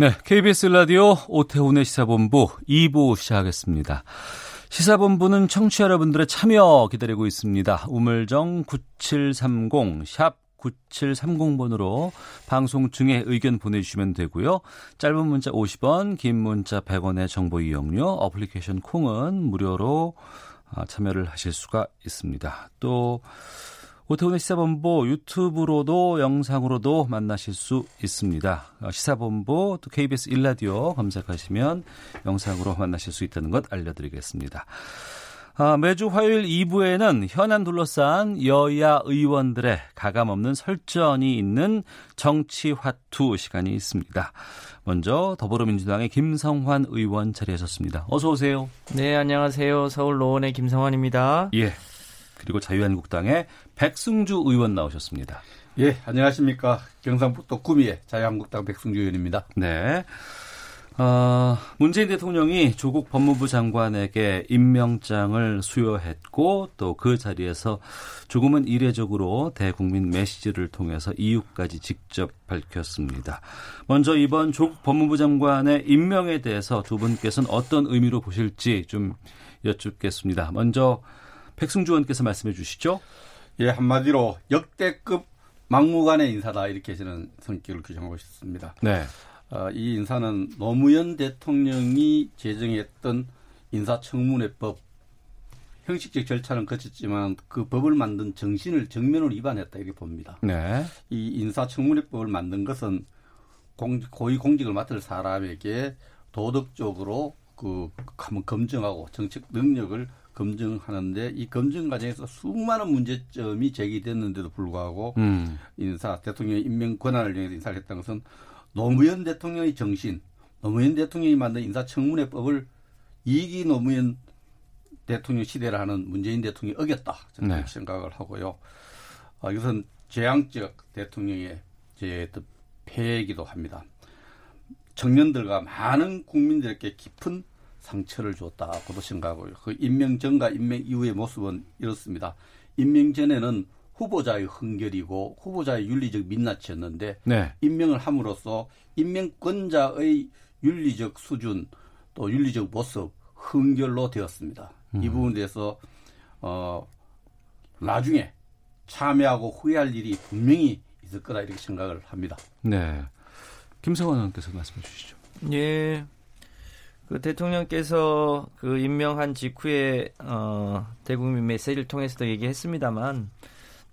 네, KBS 라디오 오태훈의 시사본부 2부 시작하겠습니다. 시사본부는 청취자 여러분들의 참여 기다리고 있습니다. 우물정 9730, 샵 9730번으로 방송 중에 의견 보내주시면 되고요. 짧은 문자 50원, 긴 문자 100원의 정보 이용료, 어플리케이션 콩은 무료로 아, 참여를 하실 수가 있습니다. 또 오태훈의 시사본부 유튜브로도 영상으로도 만나실 수 있습니다. 어, 시사본부 또 KBS 일라디오 검색하시면 영상으로 만나실 수 있다는 것 알려드리겠습니다. 아, 매주 화요일 2부에는 현안 둘러싼 여야 의원들의 가감없는 설전이 있는 정치화투 시간이 있습니다. 먼저 더불어민주당의 김성환 의원 자리하셨습니다. 어서 오세요. 네, 안녕하세요. 서울 노원의 김성환입니다. 예. 그리고 자유한국당의 백승주 의원 나오셨습니다. 예, 안녕하십니까. 경상북도 구미의 자유한국당 백승주 의원입니다. 네. 어, 문재인 대통령이 조국 법무부 장관에게 임명장을 수여했고 또 그 자리에서 조금은 이례적으로 대국민 메시지를 통해서 이유까지 직접 밝혔습니다. 먼저 이번 조국 법무부 장관의 임명에 대해서 두 분께서는 어떤 의미로 보실지 좀 여쭙겠습니다. 먼저 백승주 의원께서 말씀해 주시죠. 예, 한마디로 역대급 막무가내 인사다 이렇게 저는 성격을 규정하고 싶습니다. 네. 어, 이 인사는 노무현 대통령이 제정했던 인사청문회법 형식적 절차는 거쳤지만 그 법을 만든 정신을 정면으로 위반했다 이렇게 봅니다. 네. 이 인사청문회법을 만든 것은 공, 고위 공직을 맡을 사람에게 도덕적으로 그 한번 검증하고 정책 능력을 검증하는데 이 검증 과정에서 수많은 문제점이 제기됐는데도 불구하고 음. 인사 대통령 임명 권한을 이용해서 인사를 했다는 것은 노무현 대통령의 정신, 노무현 대통령이 만든 인사청문회법을 이기 노무현 대통령 시대를 하는 문재인 대통령이 어겼다. 저는 네. 생각을 하고요. 아, 이것은 재앙적 대통령의 제 폐해이기도 합니다. 청년들과 많은 국민들에게 깊은 상처를 줬다고도 생각하고요. 그 임명 전과 임명 이후의 모습은 이렇습니다. 임명 전에는 후보자의 흥결이고 후보자의 윤리적 민낯이었는데 네. 임명을 함으로써 임명권자의 윤리적 수준 또 윤리적 모습 흥결로 되었습니다. 이 부분에 대해서 어 나중에 참여하고 후회할 일이 분명히 있을 거다 이렇게 생각을 합니다. 네. 김성환 의원께서 말씀해 주시죠. 예. 그 대통령께서 그 임명한 직후에 어 대국민 메시지를 통해서도 얘기했습니다만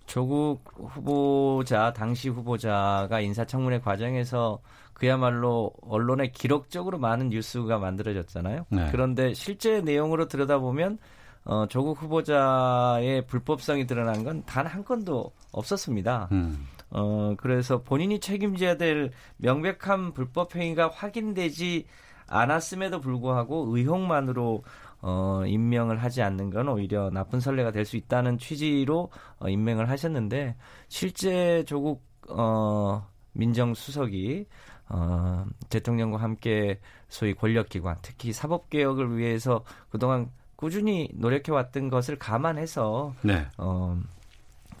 조국 후보자 당시 후보자가 인사청문회 과정에서 그야말로 언론에 기록적으로 많은 뉴스가 만들어졌잖아요. 네. 그런데 실제 내용으로 들여다보면 어 조국 후보자의 불법성이 드러난 건 단 한 건도 없었습니다. 음. 어, 그래서 본인이 책임져야 될 명백한 불법 행위가 확인되지 않았음에도 불구하고 의혹만으로 어, 임명을 하지 않는 건 오히려 나쁜 선례가 될 수 있다는 취지로 어, 임명을 하셨는데 실제 조국 어, 민정수석이 어, 대통령과 함께 소위 권력기관, 특히 사법개혁을 위해서 그동안 꾸준히 노력해왔던 것을 감안해서 네. 어,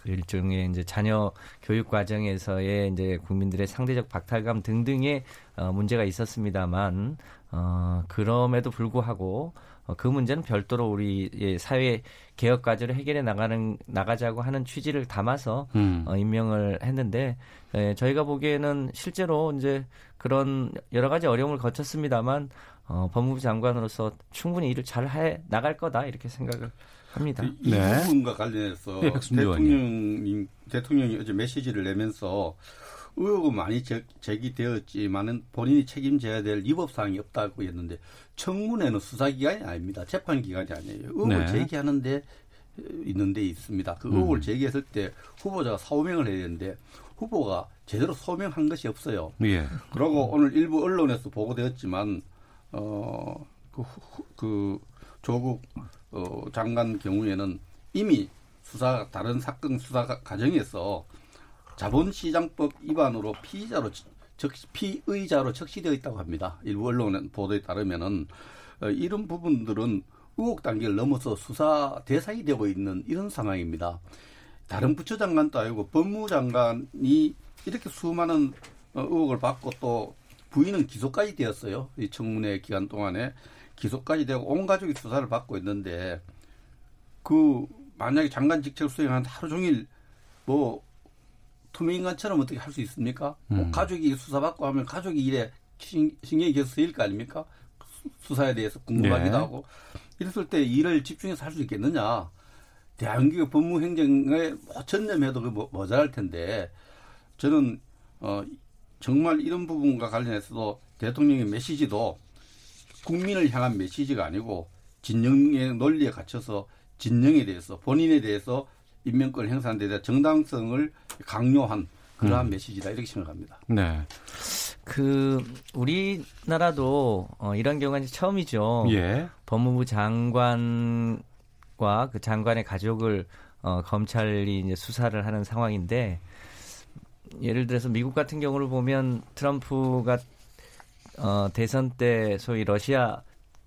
그 일종의 이제 자녀 교육 과정에서의 이제 국민들의 상대적 박탈감 등등의 어, 문제가 있었습니다만 어, 그럼에도 불구하고 어, 그 문제는 별도로 우리 사회 개혁 과제를 해결해 나가는 나가자고 하는 취지를 담아서 음. 어, 임명을 했는데 에, 저희가 보기에는 실제로 이제 그런 여러 가지 어려움을 거쳤습니다만 어, 법무부 장관으로서 충분히 일을 잘 해 나갈 거다 이렇게 생각을 합니다. 이 네. 부분과 관련해서 네, 대통령이 대통령이 어제 메시지를 내면서 의혹은 많이 제, 제기되었지만은 본인이 책임져야 될 위법 사항이 없다고 했는데 청문회는 수사 기관이 아닙니다. 재판 기관이 아니에요. 의혹을 네. 제기하는데 있는 데 있습니다. 그 의혹을 음. 제기했을 때 후보자가 사오명을 해야 되는데 후보가 제대로 소명한 것이 없어요. 예. 그리고 오늘 일부 언론에서 보고되었지만 어그 그 조국 어, 장관 경우에는 이미 수사 다른 사건 수사 과정에서 자본시장법 위반으로 피의자로 적, 피의자로 적시되어 있다고 합니다. 일부 언론 보도에 따르면은 어, 이런 부분들은 의혹 단계를 넘어서 수사 대상이 되고 있는 이런 상황입니다. 다른 부처장관도 아니고 법무장관이 이렇게 수많은 어, 의혹을 받고 또 부인은 기소까지 되었어요. 이 청문회 기간 동안에 기소까지 되고 온 가족이 수사를 받고 있는데 그 만약에 장관 직책 수행하는데 하루 종일 뭐 투명인간처럼 어떻게 할 수 있습니까? 뭐 음. 뭐 가족이 수사받고 하면 가족이 일에 신경이 계속 쓰일 거 아닙니까? 수사에 대해서 궁금하기도 네. 하고 이랬을 때 일을 집중해서 할 수 있겠느냐? 대한민국 법무행정에 뭐 전념해도 그 뭐, 모자랄 텐데 저는 어 정말 이런 부분과 관련해서도 대통령의 메시지도 국민을 향한 메시지가 아니고 진영의 논리에 갇혀서 진영에 대해서 본인에 대해서 인명권을 행사하는 데 대한 정당성을 강요한 그러한 음. 메시지다 이렇게 생각합니다. 네. 그 우리나라도 어, 이런 경우가 이제 처음이죠. 예. 법무부 장관과 그 장관의 가족을 어, 검찰이 이제 수사를 하는 상황인데 예를 들어서 미국 같은 경우를 보면 트럼프가 어, 대선 때 소위 러시아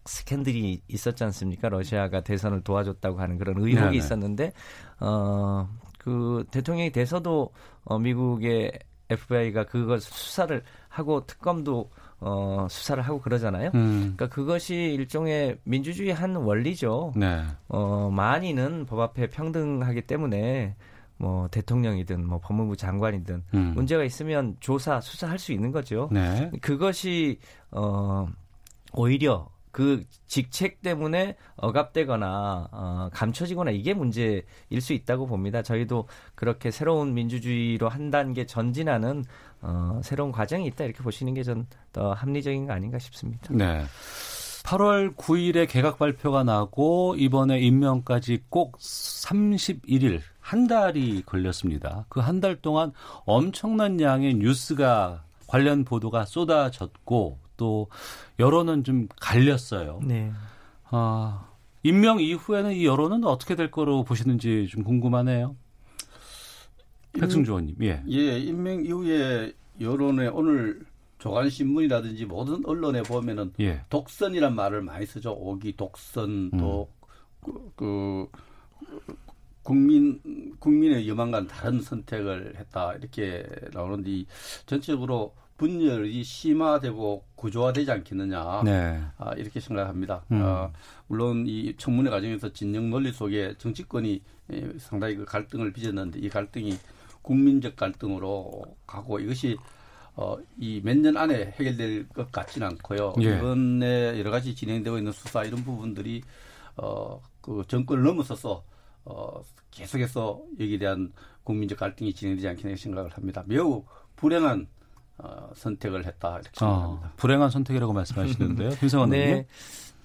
스캔들이 있었지 않습니까? 러시아가 대선을 도와줬다고 하는 그런 의혹이 네네. 있었는데 어, 그 대통령이 돼서도 어, 미국의 FBI가 그걸 수사를 하고 특검도 어, 수사를 하고 그러잖아요. 음. 그러니까 그것이 일종의 민주주의 한 원리죠. 네. 어, 많이는 법 앞에 평등하기 때문에 뭐 대통령이든 뭐 법무부 장관이든 음. 문제가 있으면 조사 수사할 수 있는 거죠. 네. 그것이 어 오히려 그 직책 때문에 억압되거나 어, 감춰지거나 이게 문제일 수 있다고 봅니다. 저희도 그렇게 새로운 민주주의로 한 단계 전진하는 어, 새로운 과정이 있다 이렇게 보시는 게 전 더 합리적인 거 아닌가 싶습니다. 네. 8월 9일에 개각 발표가 나고 이번에 임명까지 꼭 31일 한 달이 걸렸습니다. 그 한 달 동안 엄청난 양의 뉴스가 관련 보도가 쏟아졌고 또 여론은 좀 갈렸어요. 네. 아, 임명 이후에는 이 여론은 어떻게 될 거로 보시는지 좀 궁금하네요. 백승주 의원님, 예. 예, 임명 이후에 여론에 오늘 조간신문이라든지 모든 언론에 보면은 예. 독선이란 말을 많이 쓰죠. 오기 독선 또 음. 그, 그 국민 국민의 여망과는 다른 선택을 했다 이렇게 나오는데 전체적으로 분열이 심화되고 구조화되지 않겠느냐 네. 아, 이렇게 생각합니다. 음. 아, 물론 이 청문회 과정에서 진영 논리 속에 정치권이 예, 상당히 그 갈등을 빚었는데 이 갈등이 국민적 갈등으로 가고 이것이 어, 이 몇 년 안에 해결될 것 같지는 않고요. 예. 이번에 여러 가지 진행되고 있는 수사 이런 부분들이 어, 그 정권을 넘어서서 어, 계속해서 여기에 대한 국민적 갈등이 진행되지 않겠나 생각을 합니다. 매우 불행한 어, 선택을 했다 이렇게 아, 생각합니다. 어, 불행한 선택이라고 말씀하시는데요, 김성원 네. 의원님.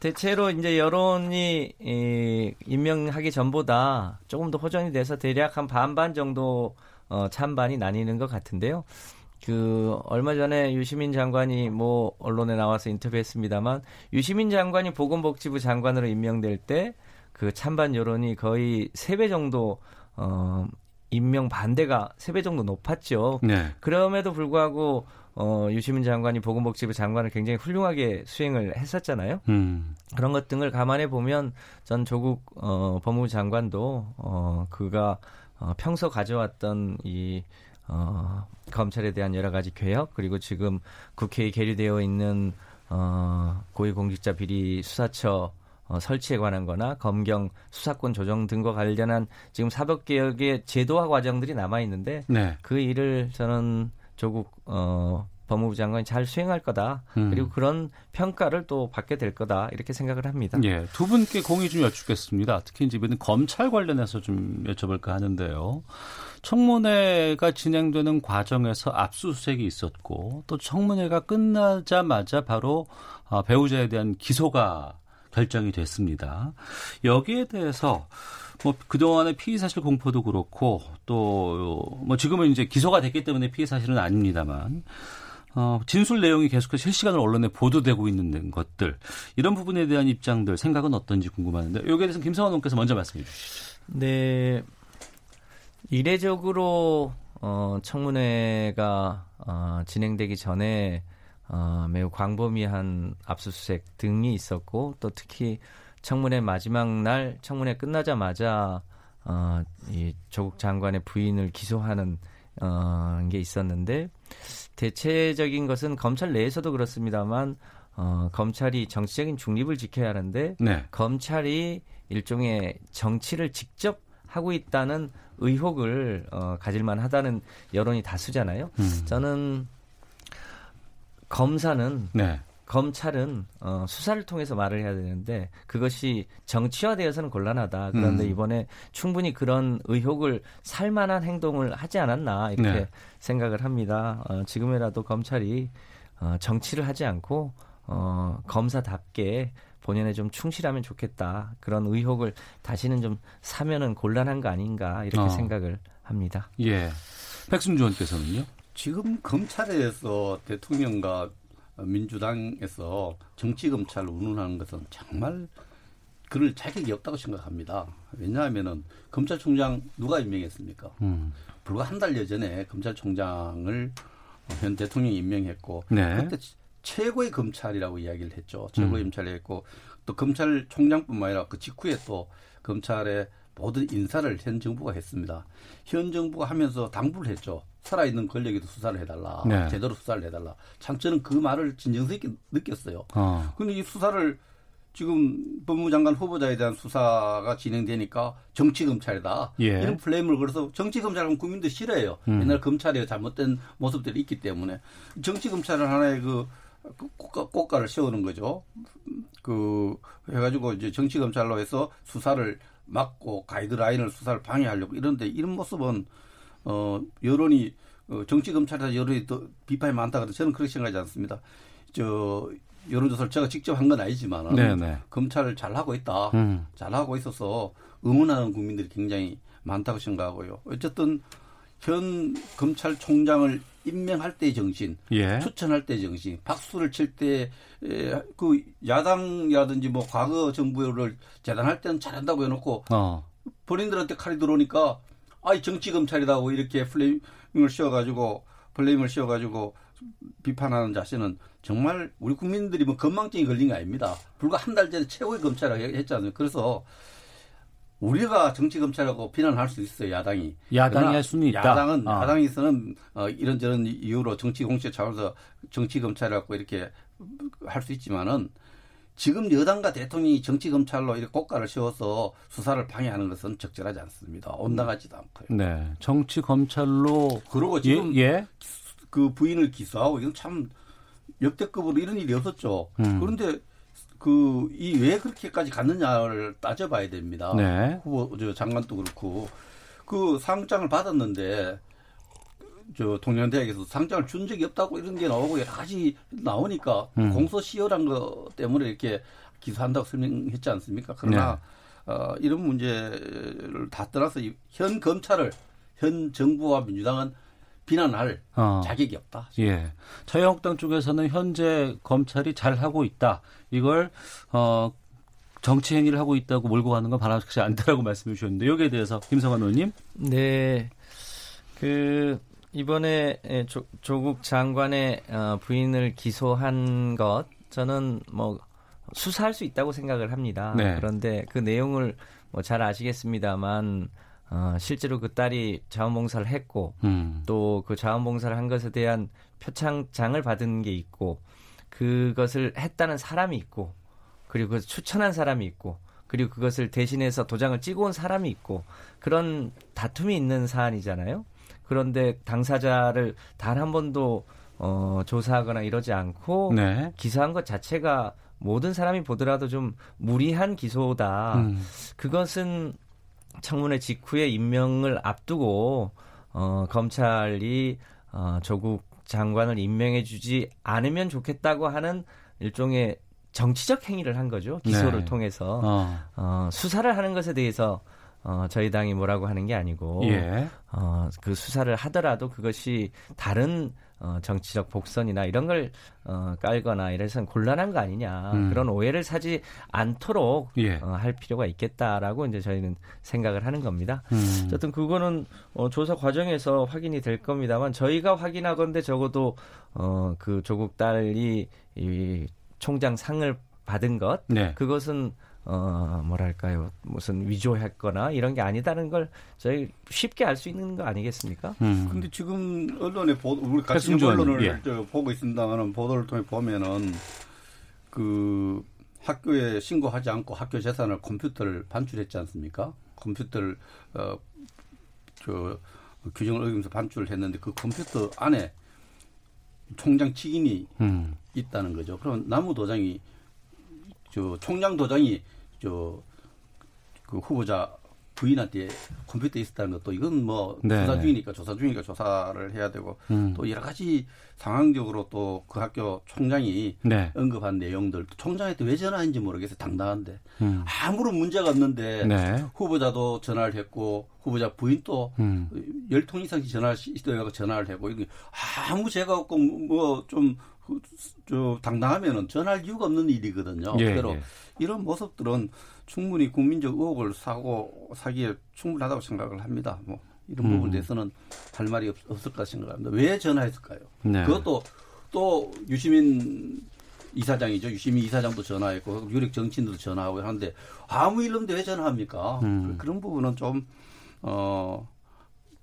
대체로 이제 여론이 이, 임명하기 전보다 조금 더 호전이 돼서 대략 한 반반 정도 어, 찬반이 나뉘는 것 같은데요. 그 얼마 전에 유시민 장관이 뭐 언론에 나와서 인터뷰했습니다만 유시민 장관이 보건복지부 장관으로 임명될 때 그 찬반 여론이 거의 세 배 정도 어 임명 반대가 세배 정도 높았죠. 네. 그럼에도 불구하고 어, 유시민 장관이 보건복지부 장관을 굉장히 훌륭하게 수행을 했었잖아요. 음. 그런 것 등을 감안해 보면 전 조국 어, 법무부 장관도 어, 그가 어, 평소 가져왔던 이 어, 검찰에 대한 여러 가지 개혁 그리고 지금 국회에 계류되어 있는 어, 고위공직자 비리 수사처 어, 설치에 관한 거나 검경 수사권 조정 등과 관련한 지금 사법 개혁의 제도화 과정들이 남아 있는데 네. 그 일을 저는 조국 어, 법무부 장관이 잘 수행할 거다. 음. 그리고 그런 평가를 또 받게 될 거다. 이렇게 생각을 합니다. 예. 두 분께 공의 좀 여쭙겠습니다. 특히 이제 이번에 검찰 관련해서 좀 여쭤볼까 하는데요. 청문회가 진행되는 과정에서 압수수색이 있었고 또 청문회가 끝나자마자 바로 아, 배우자에 대한 기소가 결정이 됐습니다. 여기에 대해서 뭐 그동안의 피의 사실 공포도 그렇고 또 뭐 지금은 이제 기소가 됐기 때문에 피의 사실은 아닙니다만 어, 진술 내용이 계속해서 실시간으로 언론에 보도되고 있는 것들 이런 부분에 대한 입장들 생각은 어떤지 궁금한데 여기에 대해서 김성환 의원께서 먼저 말씀해 주시죠. 네. 이례적으로 어, 청문회가 어, 진행되기 전에 어, 매우 광범위한 압수수색 등이 있었고 또 특히 청문회 마지막 날 청문회 끝나자마자 어, 이 조국 장관의 부인을 기소하는 어, 게 있었는데 대체적인 것은 검찰 내에서도 그렇습니다만 어, 검찰이 정치적인 중립을 지켜야 하는데 네. 검찰이 일종의 정치를 직접 하고 있다는 의혹을 어, 가질만 하다는 여론이 다수잖아요. 음. 저는 검사는 네. 검찰은 어, 수사를 통해서 말을 해야 되는데 그것이 정치화되어서는 곤란하다. 그런데 음. 이번에 충분히 그런 의혹을 살만한 행동을 하지 않았나 이렇게 네. 생각을 합니다. 어, 지금이라도 검찰이 어, 정치를 하지 않고 어, 검사답게 본연에 좀 충실하면 좋겠다. 그런 의혹을 다시는 좀 사면은 곤란한 거 아닌가 이렇게 어. 생각을 합니다. 예. 백승주 의원께서는요? 지금 검찰에서 대통령과 민주당에서 정치 검찰을 운운하는 것은 정말 그럴 자격이 없다고 생각합니다. 왜냐하면은 검찰총장 누가 임명했습니까? 음. 불과 한 달여 전에 검찰총장을 현 대통령이 임명했고 네. 그때 최고의 검찰이라고 이야기를 했죠. 최고의 음. 검찰이 했고 또 검찰총장뿐만 아니라 그 직후에 또 검찰의 모든 인사를 현 정부가 했습니다. 현 정부가 하면서 당부를 했죠. 살아있는 권력에도 수사를 해달라. 네. 제대로 수사를 해달라. 참 저는 그 말을 진정성 있게 느꼈어요. 어. 근데 이 수사를 지금 법무부 장관 후보자에 대한 수사가 진행되니까 정치 검찰이다. 예. 이런 플레임을 걸어서 정치 검찰은 국민도 싫어해요. 음. 옛날 검찰에 잘못된 모습들이 있기 때문에 정치 검찰은 하나의 그 꽃가, 꽃가를 세우는 거죠. 그 해가지고 이제 정치 검찰로 해서 수사를 막고 가이드라인을 수사를 방해하려고 이런데 이런 모습은 어 여론이 어, 정치 검찰에 여론이 더 비판이 많다 그래서 저는 그렇게 생각하지 않습니다. 저 여론조사를 제가 직접 한 건 아니지만 네네. 검찰을 잘 하고 있다. 음. 잘 하고 있어서 응원하는 국민들이 굉장히 많다고 생각하고요. 어쨌든 현 검찰총장을 임명할 때의 정신, 예. 추천할 때의 정신, 박수를 칠 때 그 야당이라든지 뭐 과거 정부를 재단할 때는 잘한다고 해놓고 어. 본인들한테 칼이 들어오니까 아이 정치 검찰이다고 이렇게 플레임을 씌워가지고 플레임을 씌워가지고 비판하는 자세는 정말 우리 국민들이 뭐 건망증이 걸린 게 아닙니다. 불과 한 달 전에 최고의 검찰이라고 했잖아요. 그래서 우리가 정치 검찰하고 비난할 수 있어요. 야당이. 야당이 할 수는 있다. 야당은 어. 야당에서는 어, 이런저런 이유로 정치 공세 차원에서 정치 검찰이라고 이렇게 할 수 있지만은 지금 여당과 대통령이 정치 검찰로 이렇게 꽃가를 세워서 수사를 방해하는 것은 적절하지 않습니다. 온당하지도 않고요. 네. 정치 검찰로 지금 예, 예. 그 부인을 기소하고 이건 참 역대급으로 이런 일이 없었죠. 음. 그런데 그 이 왜 그렇게까지 갔느냐를 따져봐야 됩니다. 네. 후보 저 장관도 그렇고 그 상장을 받았는데 저 동양대학에서 상장을 준 적이 없다고 이런 게 나오고 여러 가지 나오니까 음. 공소시효란 거 때문에 이렇게 기소한다고 설명했지 않습니까? 그러나 네. 어, 이런 문제를 다 떠나서 이현 검찰을 현 정부와 민주당은 비난할 어. 자격이 없다. 예. 자유한국당 쪽에서는 현재 검찰이 잘 하고 있다. 이걸 어 정치 행위를 하고 있다고 몰고 가는 건 바람직하지 않다라고 말씀해 주셨는데 여기에 대해서 김성환 의원님. 네. 그 이번에 에, 조, 조국 장관의 어, 부인을 기소한 것 저는 뭐 수사할 수 있다고 생각을 합니다. 네. 그런데 그 내용을 뭐 잘 아시겠습니다만 어, 실제로 그 딸이 자원봉사를 했고 음. 또그 자원봉사를 한 것에 대한 표창장을 받은 게 있고 그것을 했다는 사람이 있고 그리고 그것을 추천한 사람이 있고 그리고 그것을 대신해서 도장을 찍어 온 사람이 있고 그런 다툼이 있는 사안이잖아요. 그런데 당사자를 단 한 번도 어, 조사하거나 이러지 않고 네. 기소한 것 자체가 모든 사람이 보더라도 좀 무리한 기소다. 음. 그것은 청문회 직후에 임명을 앞두고 어, 검찰이 어, 조국 장관을 임명해주지 않으면 좋겠다고 하는 일종의 정치적 행위를 한 거죠. 기소를 네. 통해서 어. 어, 수사를 하는 것에 대해서 어, 저희 당이 뭐라고 하는 게 아니고 예. 어, 그 수사를 하더라도 그것이 다른 어, 정치적 복선이나 이런 걸 어, 깔거나 이래서는 곤란한 거 아니냐 음. 그런 오해를 사지 않도록 예. 어, 할 필요가 있겠다라고 이제 저희는 생각을 하는 겁니다. 음. 어쨌든 그거는 어, 조사 과정에서 확인이 될 겁니다만 저희가 확인하건데 적어도 어, 그 조국 딸이 이 총장 상을 받은 것 네. 그것은 어 뭐랄까요 무슨 위조했거나 이런 게 아니다는 걸 저희 쉽게 알 수 있는 거 아니겠습니까? 음. 근데 지금 언론에 보, 우리 같이 언론을 예. 저 보고 있습니다만 보도를 통해 보면은 그 학교에 신고하지 않고 학교 재산을 컴퓨터를 반출했지 않습니까? 컴퓨터를 어 저 규정을 어기면서 반출을 했는데 그 컴퓨터 안에 총장 직인이 음. 있다는 거죠. 그럼 나무 도장이 저 총장 도장이 저 그 후보자 부인한테 컴퓨터에 있었다는 것도 이건 뭐 네. 조사 중이니까 조사 중이니까 조사를 해야 되고 음. 또 여러 가지 상황적으로 또 그 학교 총장이 네. 언급한 내용들 총장한테 왜 전화했는지 모르겠어요 당당한데 음. 아무런 문제가 없는데 네. 후보자도 전화를 했고 후보자 부인도 음. 열통 이상씩 전화를 시도해가 전화를 하고 이게 아무 죄가 없고 뭐좀 저 당당하면은 전화할 이유가 없는 일이거든요. 예, 그대로 예. 이런 모습들은 충분히 국민적 의혹을 사고 사기에 충분하다고 생각을 합니다. 뭐 이런 음. 부분에 대해서는 할 말이 없, 없을까 생각합니다. 왜 전화했을까요? 네. 그것도 또 유시민 이사장이죠. 유시민 이사장도 전화했고 유력 정치인들도 전화하고 하는데 아무 일 없는데 왜 전화합니까? 음. 그런 부분은 좀 어,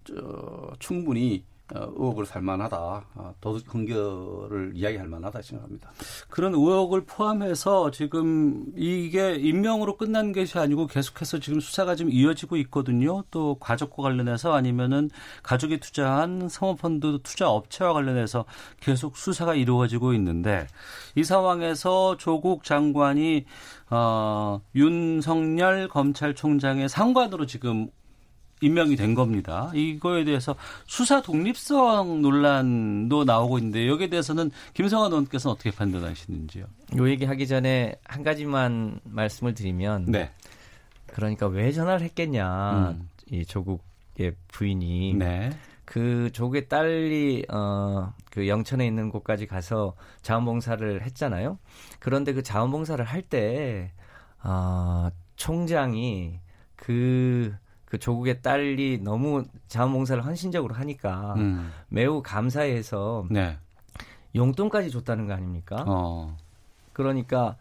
저, 충분히 어, 의혹을 살만하다. 어, 도덕 근거를 이야기할 만하다 생각합니다. 그런 의혹을 포함해서 지금 이게 임명으로 끝난 것이 아니고 계속해서 지금 수사가 지금 이어지고 있거든요. 또 가족과 관련해서 아니면은 가족이 투자한 사모펀드 투자 업체와 관련해서 계속 수사가 이루어지고 있는데 이 상황에서 조국 장관이 어, 윤석열 검찰총장의 상관으로 지금 임명이 된 겁니다. 이거에 대해서 수사 독립성 논란도 나오고 있는데 여기에 대해서는 김성환 의원께서는 어떻게 판단하시는지요? 요 얘기 하기 전에 한 가지만 말씀을 드리면 네. 그러니까 왜 전화를 했겠냐 음. 이 조국의 부인이 네. 그 조국의 딸이 어 그 영천에 있는 곳까지 가서 자원봉사를 했잖아요. 그런데 그 자원봉사를 할때 어, 총장이 그, 그 조국의 딸이 너무 자원봉사를 헌신적으로 하니까 음. 매우 감사해서 네. 용돈까지 줬다는 거 아닙니까? 어. 그러니까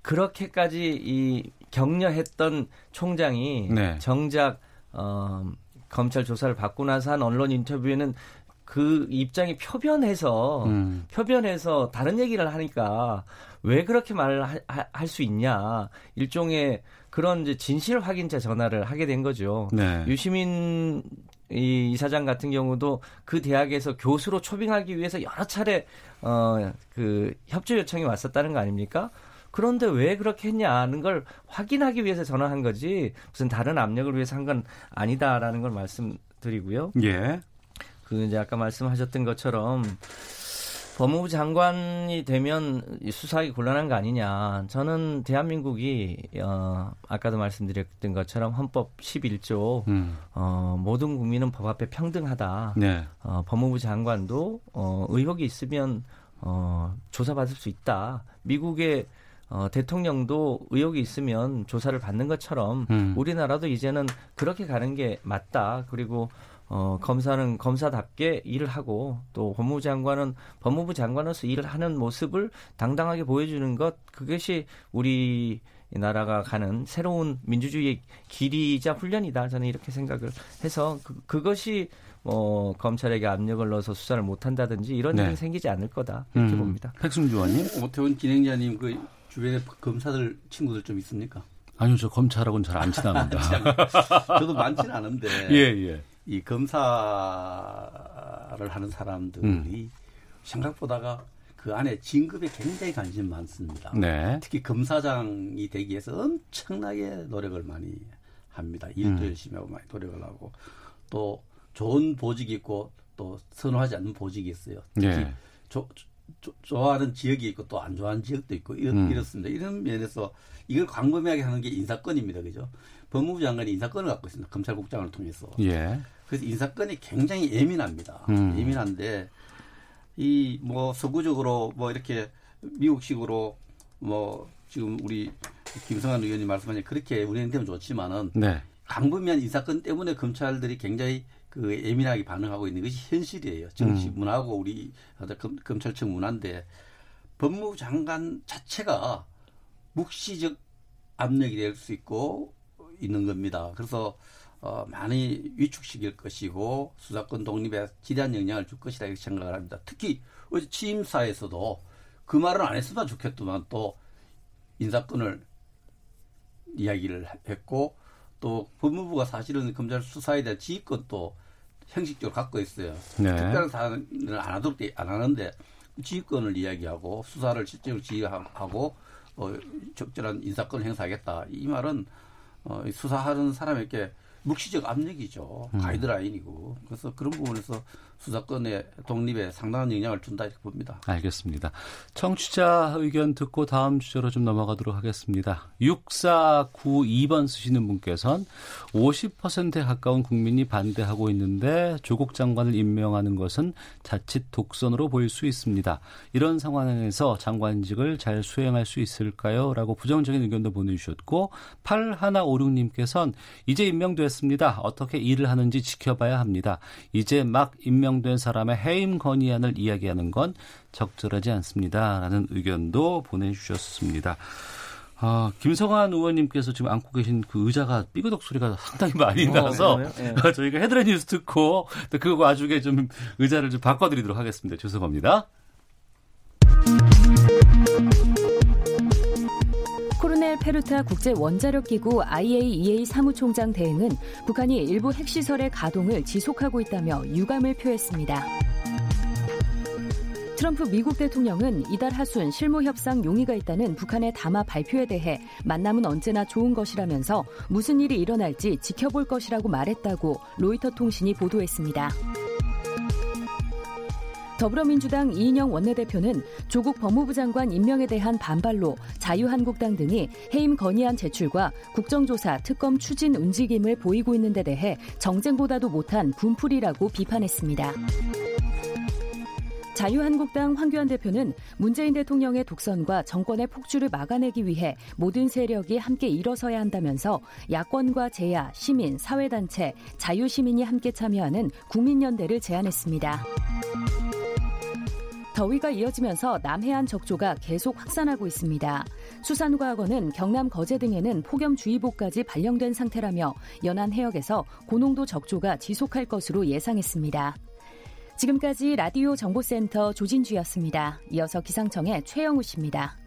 그렇게까지 이 격려했던 총장이 네. 정작 어, 검찰 조사를 받고 나서 한 언론 인터뷰에는 그 입장이 표변해서 음. 표변해서 다른 얘기를 하니까 왜 그렇게 말을 할 수 있냐 일종의 그런 이제 진실 확인자 전화를 하게 된 거죠. 네. 유시민 이 이사장 같은 경우도 그 대학에서 교수로 초빙하기 위해서 여러 차례 어그 협조 요청이 왔었다는 거 아닙니까? 그런데 왜 그렇게 했냐는 걸 확인하기 위해서 전화한 거지 무슨 다른 압력을 위해서 한 건 아니다라는 걸 말씀드리고요. 예. 그 이제 아까 말씀하셨던 것처럼 법무부 장관이 되면 이 수사하기 곤란한 거 아니냐. 저는 대한민국이 어 아까도 말씀드렸던 것처럼 헌법 11조 음. 어 모든 국민은 법 앞에 평등하다. 네. 어 법무부 장관도 어 의혹이 있으면 어 조사받을 수 있다. 미국의 어, 대통령도 의혹이 있으면 조사를 받는 것처럼 음. 우리나라도 이제는 그렇게 가는 게 맞다. 그리고 어, 검사는 검사답게 일을 하고 또 법무부 장관은 법무부 장관으로서 일을 하는 모습을 당당하게 보여주는 것 그것이 우리 나라가 가는 새로운 민주주의의 길이자 훈련이다. 저는 이렇게 생각을 해서 그, 그것이 뭐 검찰에게 압력을 넣어서 수사를 못한다든지 이런 네. 일은 생기지 않을 거다 이렇게 음. 봅니다. 백승주 의원님? 오태훈 진행자님 그 주변에 검사들 친구들 좀 있습니까? 아니요, 저 검찰하고는 잘 안 친합니다. 저도 많지는 않은데 예, 예. 이 검사를 하는 사람들이 음. 생각보다가 그 안에 진급에 굉장히 관심 많습니다. 네. 특히 검사장이 되기 위해서 엄청나게 노력을 많이 합니다. 일도 음. 열심히 하고 많이 노력을 하고 또 좋은 보직이 있고 또 선호하지 않는 보직이 있어요. 특히 예. 조- 좋아하는 지역이 있고 또 안 좋아하는 지역도 있고 이렇, 음. 이렇습니다. 이런 면에서 이걸 광범위하게 하는 게 인사권입니다. 그죠? 법무부 장관이 인사권을 갖고 있습니다. 검찰국장을 통해서. 예. 그래서 인사권이 굉장히 예민합니다. 음. 예민한데 이 뭐 서구적으로 뭐 이렇게 미국식으로 뭐 지금 우리 김성환 의원님 말씀하신 그렇게 운행되면 좋지만은 네. 광범위한 인사권 때문에 검찰들이 굉장히 그 예민하게 반응하고 있는 것이 현실이에요. 정치 음. 문화고 우리 검, 검찰청 문화인데 법무부 장관 자체가 묵시적 압력이 될 수 있고 있는 겁니다. 그래서 어, 많이 위축시킬 것이고 수사권 독립에 지대한 영향을 줄 것이다 이렇게 생각을 합니다. 특히 어제 취임사에서도 그 말은 안 했으면 좋겠지만 또 인사권을 이야기를 했고 또 법무부가 사실은 검찰 수사에 대한 지휘권도 형식적으로 갖고 있어요. 네. 특별한 사안을 안 하도록 안 하는데 지휘권을 이야기하고 수사를 실제로 지휘하고 어, 적절한 인사권 을 행사하겠다. 이 말은 어, 수사하는 사람에게 묵시적 압력이죠. 음. 가이드라인이고. 그래서 그런 부분에서 수사권의 독립에 상당한 영향을 준다 이렇게 봅니다. 알겠습니다. 청취자 의견 듣고 다음 주제로 좀 넘어가도록 하겠습니다. 6492번 쓰시는 분께서는 50%에 가까운 국민이 반대하고 있는데 조국 장관을 임명하는 것은 자칫 독선으로 보일 수 있습니다. 이런 상황에서 장관직을 잘 수행할 수 있을까요? 라고 부정적인 의견도 보내주셨고 8156님께서는 이제 임명됐습니다. 어떻게 일을 하는지 지켜봐야 합니다. 이제 막 임명 임명된 사람의 해임 건의안을 이야기하는 건 적절하지 않습니다. 라는 의견도 보내주셨습니다. 아, 김성환 의원님께서 지금 안고 계신 그 의자가 삐그덕 소리가 상당히 많이 어, 나서 네. 저희가 헤드라인 뉴스 듣고 또 그거 와중에 좀 의자를 좀 바꿔드리도록 하겠습니다. 죄송합니다. 코르넬 페루타 국제 원자력 기구 IAEA 사무총장 대행은 북한이 일부 핵시설의 가동을 지속하고 있다며 유감을 표했습니다. 트럼프 미국 대통령은 이달 하순 실무 협상 용의가 있다는 북한의 담화 발표에 대해 만남은 언제나 좋은 것이라면서 무슨 일이 일어날지 지켜볼 것이라고 말했다고 로이터 통신이 보도했습니다. 더불어민주당 이인영 원내대표는 조국 법무부 장관 임명에 대한 반발로 자유한국당 등이 해임 건의안 제출과 국정조사 특검 추진 움직임을 보이고 있는 데 대해 정쟁보다도 못한 분풀이라고 비판했습니다. 자유한국당 황교안 대표는 문재인 대통령의 독선과 정권의 폭주를 막아내기 위해 모든 세력이 함께 일어서야 한다면서 야권과 제야, 시민, 사회단체, 자유시민이 함께 참여하는 국민연대를 제안했습니다. 더위가 이어지면서 남해안 적조가 계속 확산하고 있습니다. 수산과학원은 경남 거제 등에는 폭염주의보까지 발령된 상태라며 연안 해역에서 고농도 적조가 지속할 것으로 예상했습니다. 지금까지 라디오 정보센터 조진주였습니다. 이어서 기상청의 최영우 씨입니다.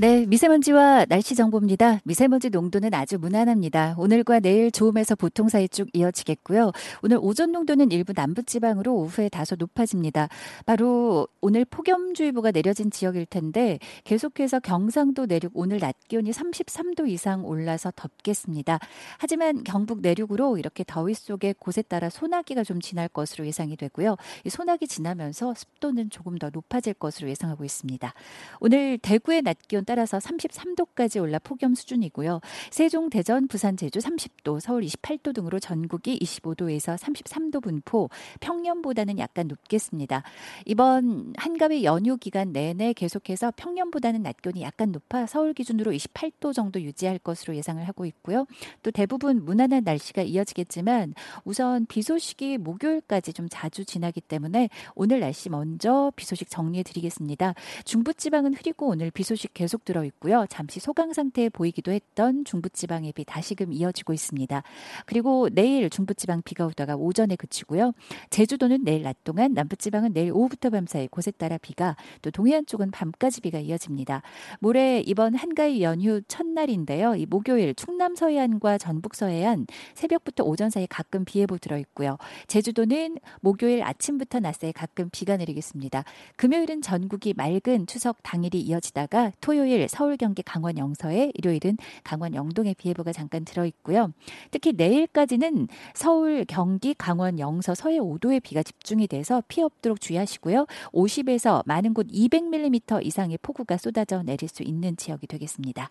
네, 미세먼지와 날씨 정보입니다. 미세먼지 농도는 아주 무난합니다. 오늘과 내일 좋음에서 보통 사이 쭉 이어지겠고요. 오늘 오전 농도는 일부 남부지방으로 오후에 다소 높아집니다. 바로 오늘 폭염주의보가 내려진 지역일 텐데 계속해서 경상도 내륙 오늘 낮 기온이 33도 이상 올라서 덥겠습니다. 하지만 경북 내륙으로 이렇게 더위 속에 곳에 따라 소나기가 좀 지날 것으로 예상이 되고요. 이 소나기 지나면서 습도는 조금 더 높아질 것으로 예상하고 있습니다. 오늘 대구의 낮 기온 따라서 33도까지 올라 폭염 수준이고요. 세종, 대전, 부산, 제주 30도, 서울 28도 등으로 전국이 25도에서 33도 분포, 평년보다는 약간 높겠습니다. 이번 한가위 연휴 기간 내내 계속해서 평년보다는 낮 기온이 약간 높아 서울 기준으로 28도 정도 유지할 것으로 예상을 하고 있고요. 또 대부분 무난한 날씨가 이어지겠지만 우선 비 소식이 목요일까지 좀 자주 지나기 때문에 오늘 날씨 먼저 비 소식 정리해 드리겠습니다. 중부지방은 흐리고 오늘 비 소식 계속 계속 들어 있고요. 잠시 소강 상태에 보이기도 했던 중부지방의 비 다시금 이어지고 있습니다. 그리고 내일 중부지방 비가 오다가 오전에 그치고요. 제주도는 내일 낮 동안, 남부지방은 내일 오후부터 밤 사이 곳에 따라 비가 또 동해안 쪽은 밤까지 비가 이어집니다. 모레 이번 한가위 연휴 첫날인데요. 이 목요일 충남 서해안과 전북 서해안 새벽부터 오전 사이 가끔 비 예보 들어 있고요. 제주도는 목요일 아침부터 낮 사이 가끔 비가 내리겠습니다. 금요일은 전국이 맑은 추석 당일이 이어지다가 토요일 화요일 서울, 경기, 강원 영서에, 일요일은 강원 영동에 비 예보가 잠깐 들어 있고요. 특히 내일까지는 서울, 경기, 강원 영서, 서해 5도의 비가 집중이 돼서 피해 없도록 주의하시고요. 50에서 많은 곳 200mm 이상의 폭우가 쏟아져 내릴 수 있는 지역이 되겠습니다.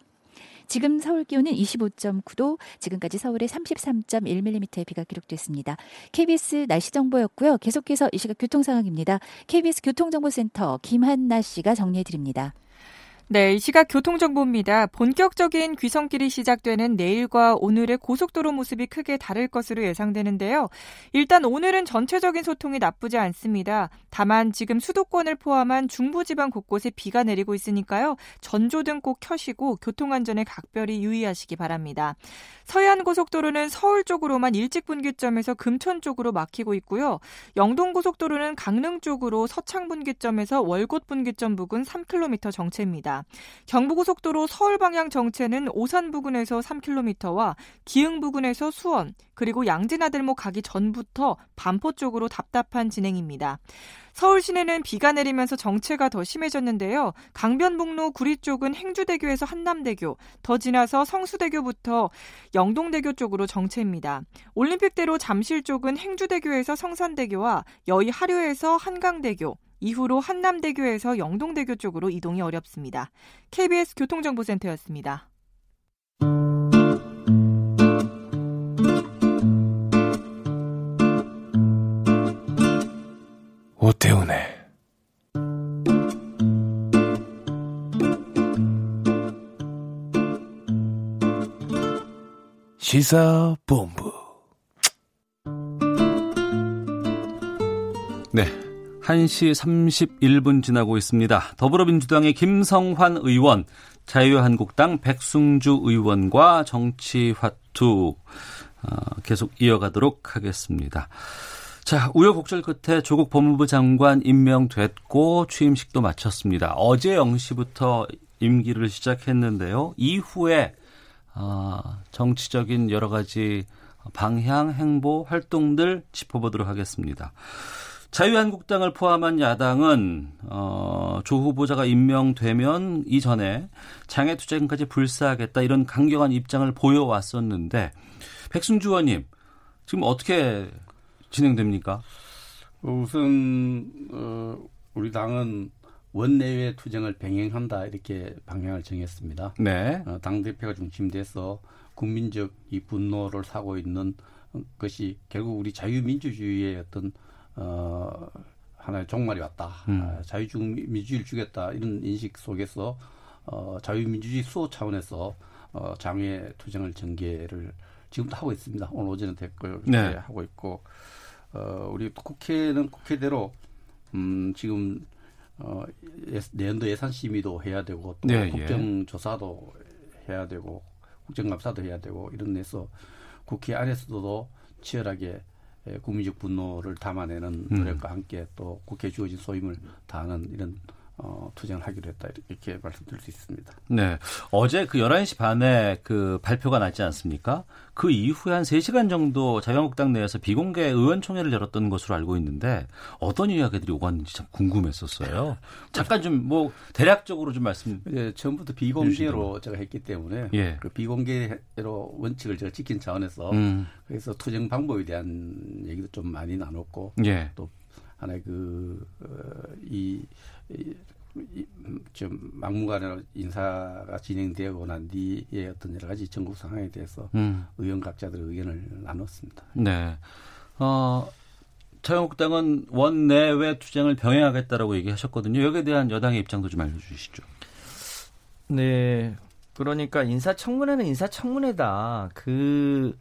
지금 서울 기온은 25.9도, 지금까지 서울에 33.1mm의 비가 기록됐습니다. KBS 날씨 정보였고요. 계속해서 이 시각 교통 상황입니다. KBS 교통정보센터 김한나 씨가 정리해 드립니다. 네, 이 시각 교통정보입니다. 본격적인 귀성길이 시작되는 내일과 오늘의 고속도로 모습이 크게 다를 것으로 예상되는데요. 일단 오늘은 전체적인 소통이 나쁘지 않습니다. 다만 지금 수도권을 포함한 중부지방 곳곳에 비가 내리고 있으니까요. 전조등 꼭 켜시고 교통안전에 각별히 유의하시기 바랍니다. 서해안 고속도로는 서울 쪽으로만 일찍 분기점에서 금천 쪽으로 막히고 있고요. 영동 고속도로는 강릉 쪽으로 서창 분기점에서 월곶 분기점 부근 3km 정체입니다. 경부고속도로 서울 방향 정체는 오산 부근에서 3km와 기흥 부근에서 수원, 그리고 양진아들목 가기 전부터 반포 쪽으로 답답한 진행입니다. 서울 시내는 비가 내리면서 정체가 더 심해졌는데요. 강변북로 구리 쪽은 행주대교에서 한남대교, 더 지나서 성수대교부터 영동대교 쪽으로 정체입니다. 올림픽대로 잠실 쪽은 행주대교에서 성산대교와 여의 하류에서 한강대교, 이후로 한남대교에서 영동대교 쪽으로 이동이 어렵습니다. KBS 교통정보센터였습니다. 오태훈의 시사본부 네, 1시 31분 지나고 있습니다. 더불어민주당의 김성환 의원, 자유한국당 백승주 의원과 정치화투 어, 계속 이어가도록 하겠습니다. 자, 우여곡절 끝에 조국 법무부 장관 임명됐고 취임식도 마쳤습니다. 어제 0시부터 임기를 시작했는데요. 이후에 어, 정치적인 여러 가지 방향, 행보, 활동들 짚어보도록 하겠습니다. 자유한국당을 포함한 야당은 어, 조 후보자가 임명되면 이전에 장애투쟁까지 불사하겠다 이런 강경한 입장을 보여왔었는데 백승주 의원님 지금 어떻게 진행됩니까? 우선 어, 우리 당은 원내외 투쟁을 병행한다 이렇게 방향을 정했습니다. 네. 어, 당 대표가 중심돼서 국민적 이 분노를 사고 있는 것이 결국 우리 자유민주주의의 어떤 어, 하나의 종말이 왔다. 음. 아, 자유민주주의를 주겠다. 이런 인식 속에서 어, 자유민주주의 수호 차원에서 어, 장외 투쟁을 전개를 지금도 하고 있습니다. 오늘 오전에 됐고요. 네. 하고 있고 어, 우리 국회는 국회대로 음, 지금 어, 예, 내년도 예산 심의도 해야 되고 또 네, 예. 국정조사도 예. 해야 되고 국정감사도 해야 되고 이런 데서 국회 안에서도 치열하게 예, 국민적 분노를 담아내는 음. 노력과 함께 또 국회에 주어진 소임을 다하는 이런 어, 투쟁을 하기로 했다 이렇게 말씀드릴 수 있습니다. 네. 어제 그 11시 반에 그 발표가 났지 않습니까? 그 이후에 한 3시간 정도 자유한국당 내에서 비공개 의원총회를 열었던 것으로 알고 있는데 어떤 이야기들이 오갔는지 참 궁금했었어요. 잠깐 좀 뭐 대략적으로 좀 말씀. 예, 처음부터 비공개로 제가 했기 때문에 예. 그 비공개로 원칙을 제가 지킨 차원에서 음. 그래서 투쟁 방법에 대한 얘기도 좀 많이 나눴고 예. 또 하나의 그이 어, 좀 막무가내로 인사가 진행되고 난 뒤에 어떤 여러 가지 전국 상황에 대해서 음. 의원 각자들의 의견을 나눴습니다. 네. 어, 자유한국당은 원내외 투쟁을 병행하겠다라고 얘기하셨거든요. 여기에 대한 여당의 입장도 좀 알려주시죠. 네. 그러니까 인사청문회는 인사청문회다. 그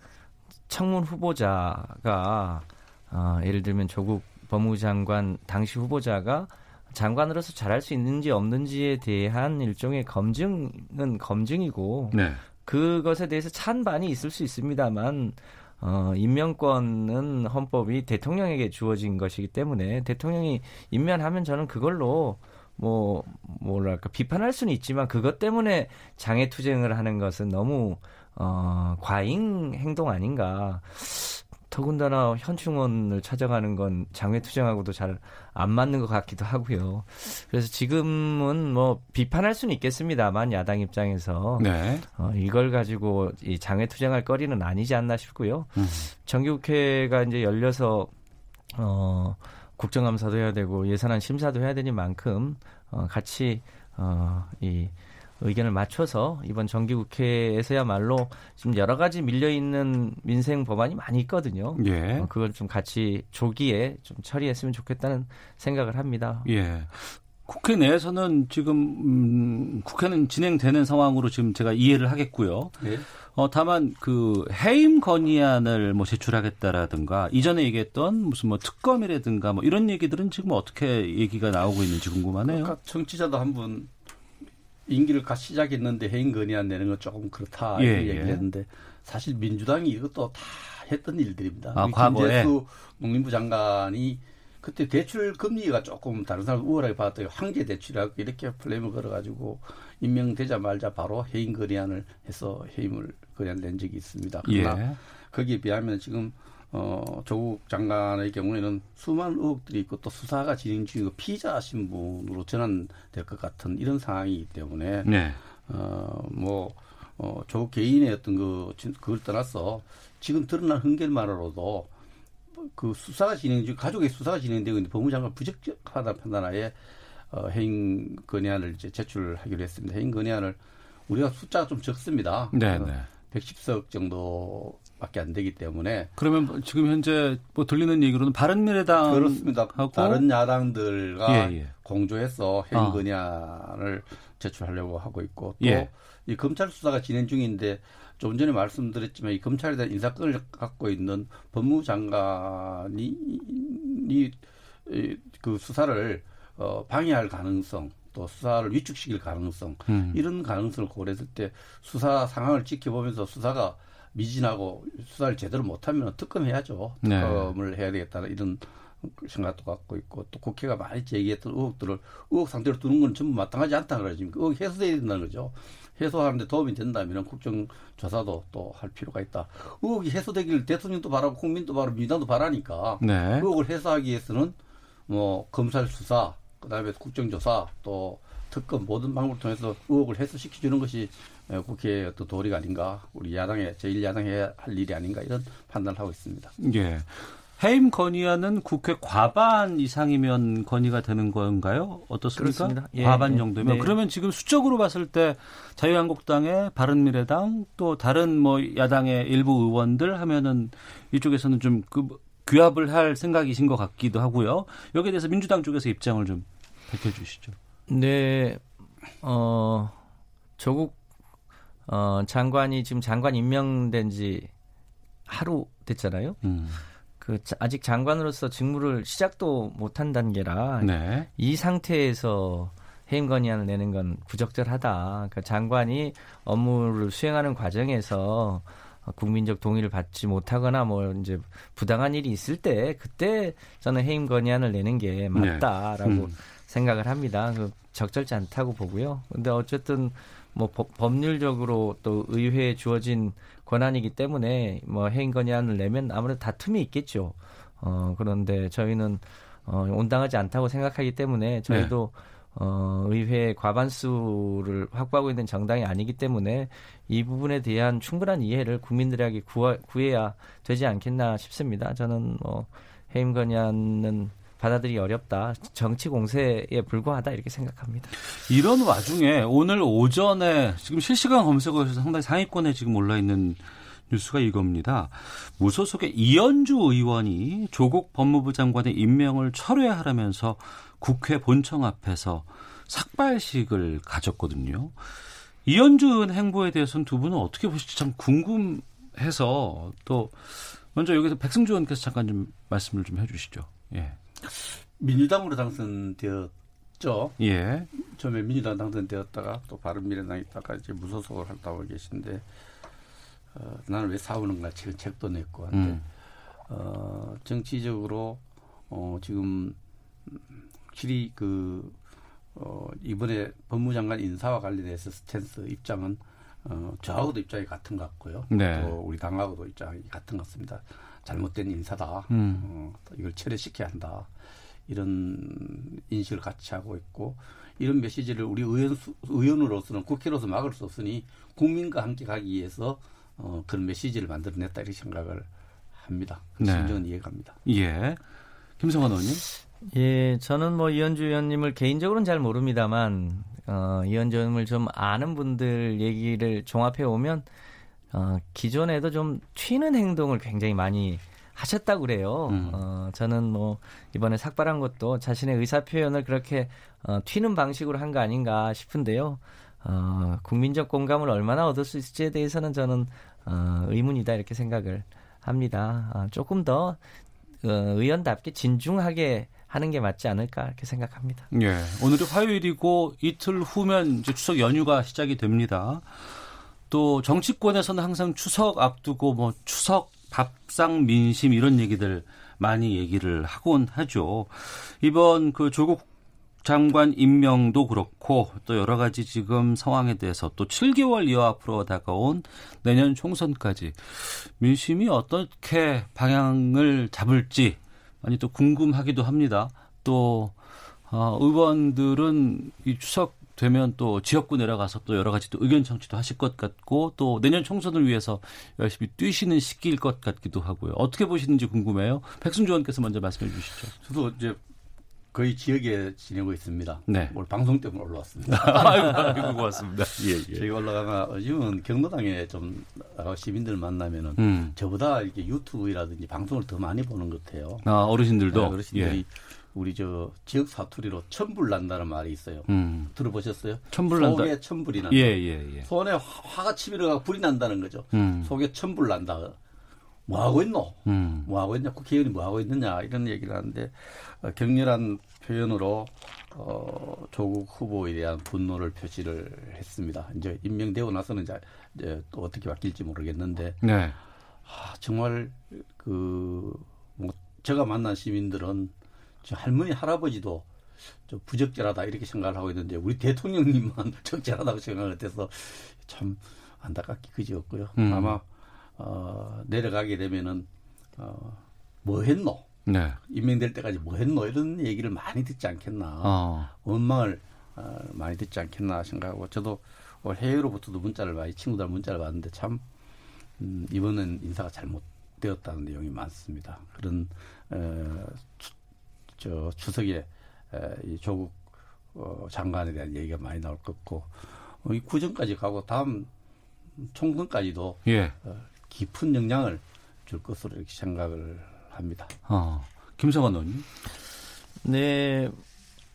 청문 후보자가 어, 예를 들면 조국 법무부 장관 당시 후보자가 장관으로서 잘할 수 있는지 없는지에 대한 일종의 검증은 검증이고 네. 그것에 대해서 찬반이 있을 수 있습니다만 어, 임명권은 헌법이 대통령에게 주어진 것이기 때문에 대통령이 임명하면 저는 그걸로 뭐 뭐랄까 비판할 수는 있지만 그것 때문에 장애 투쟁을 하는 것은 너무 어, 과잉 행동 아닌가. 더군다나 현충원을 찾아가는 건 장외 투쟁하고도 잘 안 맞는 것 같기도 하고요. 그래서 지금은 뭐 비판할 수는 있겠습니다만 야당 입장에서 네. 어, 이걸 가지고 이 장외 투쟁할 거리는 아니지 않나 싶고요. 음. 정기국회가 이제 열려서 어, 국정감사도 해야 되고 예산안 심사도 해야 되니 만큼 어, 같이 어, 이 의견을 맞춰서 이번 정기국회에서야말로 지금 여러 가지 밀려 있는 민생 법안이 많이 있거든요. 예. 어, 그걸 좀 같이 조기에 좀 처리했으면 좋겠다는 생각을 합니다. 예. 국회 내에서는 지금 음, 국회는 진행되는 상황으로 지금 제가 이해를 하겠고요. 네. 어 다만 그 해임 건의안을 뭐 제출하겠다라든가 이전에 얘기했던 무슨 뭐 특검이라든가 뭐 이런 얘기들은 지금 어떻게 얘기가 나오고 있는지 궁금하네요. 아까 청취자도 한분 임기를 갓 시작했는데 해임 건의안 내는 건 조금 그렇다 예, 이렇게 예. 얘기를 했는데 사실 민주당이 이것도 다 했던 일들입니다. 아, 과거에? 김재수 농림부 장관이 그때 대출 금리가 조금 다른 사람 우월하게 받았더니 황제 대출이라고 이렇게 플레임을 걸어가지고 임명되자 말자 바로 해임 건의안을 해서 해임을 건의안 낸 적이 있습니다. 그러나 예. 거기에 비하면 지금 어, 조국 장관의 경우에는 수많은 의혹들이 있고 또 수사가 진행 중이고 피의자 신분으로 전환될 것 같은 이런 상황이기 때문에 네. 어, 뭐 어, 조국 개인의 어떤 그 진- 그걸 떠나서 지금 드러난 흥결만으로도 그 수사가 진행 중 가족의 수사가 진행되고 있는데 법무장관 부적격하다 판단하에 어, 해임 건의안을 이제 제출하기로 했습니다. 해임 건의안을 우리가 숫자가 좀 적습니다. 네, 어, 네. 110석 정도 밖에 안 되기 때문에 그러면 뭐 지금 현재 뭐 들리는 얘기로는 바른 미래당 그렇습니다. 하고 다른 야당들과 예, 예. 공조해서 아. 건의안을 제출하려고 하고 있고 또 예. 이 검찰 수사가 진행 중인데 좀 전에 말씀드렸지만 이 검찰에 대한 인사권을 갖고 있는 법무장관이 이, 이, 그 수사를 어, 방해할 가능성 또 수사를 위축시킬 가능성 음. 이런 가능성을 고려했을 때 수사 상황을 지켜보면서 수사가 미진하고 수사를 제대로 못하면 특검해야죠. 네. 특검을 해야 되겠다는 이런 생각도 갖고 있고 또 국회가 많이 제기했던 의혹들을 의혹 상태로 두는 건 전부 마땅하지 않다 그러죠. 지금 의혹 해소돼야 된다는 거죠. 해소하는데 도움이 된다면 국정조사도 또 할 필요가 있다. 의혹이 해소되기를 대통령도 바라고 국민도 바라고 민주당도 바라니까 네. 의혹을 해소하기 위해서는 뭐 검찰 수사, 그다음에 국정조사, 또 특검 모든 방법을 통해서 의혹을 해소시켜주는 것이 에, 국회의 어떤 도리가 아닌가, 우리 야당의 제일 야당이 해야 할 일이 아닌가 이런 판단을 하고 있습니다. 예. 해임 건의안은 국회 과반 이상이면 건의가 되는 건가요? 어떻습니까? 그렇습니다. 예, 과반 예. 정도면 네. 그러면 지금 수적으로 봤을 때 자유한국당의 바른미래당 또 다른 뭐 야당의 일부 의원들 하면은 이쪽에서는 좀 그 규합을 할 생각이신 것 같기도 하고요. 여기에 대해서 민주당 쪽에서 입장을 좀 밝혀주시죠. 네, 어, 조국 어, 장관이 지금 장관 임명된 지 하루 됐잖아요. 음. 그 자- 아직 장관으로서 직무를 시작도 못한 단계라 네. 이 상태에서 해임 건의안을 내는 건 부적절하다. 그러니까 장관이 업무를 수행하는 과정에서 국민적 동의를 받지 못하거나 뭐 이제 부당한 일이 있을 때 그때 저는 해임 건의안을 내는 게 맞다라고 음. 생각을 합니다. 그 적절치 않다고 보고요. 근데 어쨌든 뭐 법, 법률적으로 또 의회에 주어진 권한이기 때문에 뭐 해임 건의안을 내면 아무래도 다툼이 있겠죠. 어 그런데 저희는 어 온당하지 않다고 생각하기 때문에 저희도 어 의회 과반수를 확보하고 있는 정당이 아니기 때문에 이 부분에 대한 충분한 이해를 국민들에게 구하, 구해야 되지 않겠나 싶습니다. 저는 뭐 해임 건의안은 받아들이기 어렵다. 정치 공세에 불과하다 이렇게 생각합니다. 이런 와중에 오늘 오전에 지금 실시간 검색어에서 상당히 상위권에 지금 올라 있는 뉴스가 이겁니다. 무소속의 이현주 의원이 조국 법무부 장관의 임명을 철회하라면서 국회 본청 앞에서 삭발식을 가졌거든요. 이현주 의원 행보에 대해서는 두 분은 어떻게 보실지 참 궁금해서 또 먼저 여기서 백승주 의원께서 잠깐 좀 말씀을 좀 해주시죠. 예. 민주당으로 당선되었죠. 예. 처음에 민주당 당선되었다가 또 바른미래당 있다가 이제 무소속을 하고 계신데 어, 나는 왜 싸우는가 책, 책도 냈고 한데 음. 어, 정치적으로 어, 지금 확실히 그 어, 이번에 법무장관 인사와 관련해서 스탠스 입장은 어, 저하고도 입장이 같은 것 같고요. 네. 또 우리 당하고도 입장이 같은 것 같습니다. 잘못된 인사다. 음. 어, 이걸 철회시켜야 한다. 이런 인식을 같이 하고 있고 이런 메시지를 우리 의원 수, 의원으로서는 국회로서 막을 수 없으니 국민과 함께 가기 위해서 어, 그런 메시지를 만들어냈다 이렇게 생각을 합니다. 네. 심정은 이해갑니다. 예. 김성환 의원님. 예, 저는 뭐 이현주 의원님을 개인적으로는 잘 모릅니다만 어, 이현주 의원님을 좀 아는 분들 얘기를 종합해 오면 어, 기존에도 좀 튀는 행동을 굉장히 많이 하셨다고 그래요. 음. 어, 저는 뭐 이번에 삭발한 것도 자신의 의사 표현을 그렇게 어, 튀는 방식으로 한 거 아닌가 싶은데요. 어, 국민적 공감을 얼마나 얻을 수 있을지에 대해서는 저는 어, 의문이다 이렇게 생각을 합니다. 아, 조금 더 어, 의원답게 진중하게 하는 게 맞지 않을까 이렇게 생각합니다. 예. 오늘이 화요일이고 이틀 후면 이제 추석 연휴가 시작이 됩니다. 또 정치권에서는 항상 추석 앞두고 뭐 추석 밥상 민심 이런 얘기들 많이 얘기를 하곤 하죠. 이번 그 조국 장관 임명도 그렇고 또 여러 가지 지금 상황에 대해서 또 7개월 이어 앞으로 다가온 내년 총선까지 민심이 어떻게 방향을 잡을지 많이 또 궁금하기도 합니다. 또 어, 의원들은 이 추석 되면 또 지역구 내려가서 또 여러 가지 또 의견 청취도 하실 것 같고 또 내년 총선을 위해서 열심히 뛰시는 시기일 것 같기도 하고요. 어떻게 보시는지 궁금해요. 백승주 의원께서 먼저 말씀해 주시죠. 저도 이제 거의 지역에 지내고 있습니다. 네. 오늘 방송 때문에 올라왔습니다. 아이고, 아이고 고맙습니다. 예, 예. 저희가 올라가가 요즘은 경로당에 좀 시민들 만나면은 음. 저보다 이렇게 유튜브라든지 방송을 더 많이 보는 것 같아요. 아, 어르신들도 네, 어르신들이 예. 우리 저 지역 사투리로 천불 난다는 말이 있어요. 음. 들어보셨어요? 천불 난다. 속에 천불이 난다. 예, 예, 예. 손에 화- 화가 치밀어가 불이 난다는 거죠. 음. 속에 천불 난다. 뭐 하고 있노? 음. 뭐 하고 있냐? 국회의원이 뭐 하고 있느냐? 이런 얘기를 하는데 어, 격렬한 표현으로 어, 조국 후보에 대한 분노를 표시를 했습니다. 이제 임명되고 나서는 이제, 이제 또 어떻게 바뀔지 모르겠는데 네. 아, 정말 그뭐 제가 만난 시민들은 저 할머니 할아버지도 저 부적절하다 이렇게 생각을 하고 있는데 우리 대통령님만 적절하다고 생각을 해서 참 안타깝게 그지없고요. 음. 아마 어, 내려가게 되면은 어, 뭐 했노? 네. 임명될 때까지 뭐 했노? 이런 얘기를 많이 듣지 않겠나. 어. 원망을 어, 많이 듣지 않겠나 생각하고 저도 올 해외로부터도 문자를 많이 친구들 문자를 받는데 참 음, 이번엔 인사가 잘못 되었다는 내용이 많습니다. 그런 어, 추, 저 추석에 에, 이 조국 어, 장관에 대한 얘기가 많이 나올 것 같고 어, 이 구정까지 가고 다음 총선까지도 예. 어, 깊은 영향을 줄 것으로 이렇게 생각을 합니다. 어. 김성환 의원님. 네,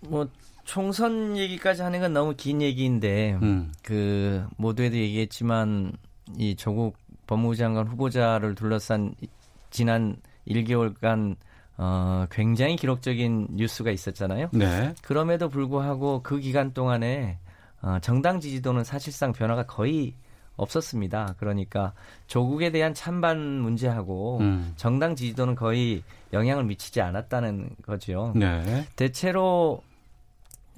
뭐 총선 얘기까지 하는 건 너무 긴 얘기인데 음. 그 모두에도 얘기했지만 이 조국 법무부 장관 후보자를 둘러싼 이- 지난 1개월간 어, 굉장히 기록적인 뉴스가 있었잖아요. 네. 그럼에도 불구하고 그 기간 동안에 어, 정당 지지도는 사실상 변화가 거의 없었습니다. 그러니까 조국에 대한 찬반 문제하고 음. 정당 지지도는 거의 영향을 미치지 않았다는 거죠. 네. 대체로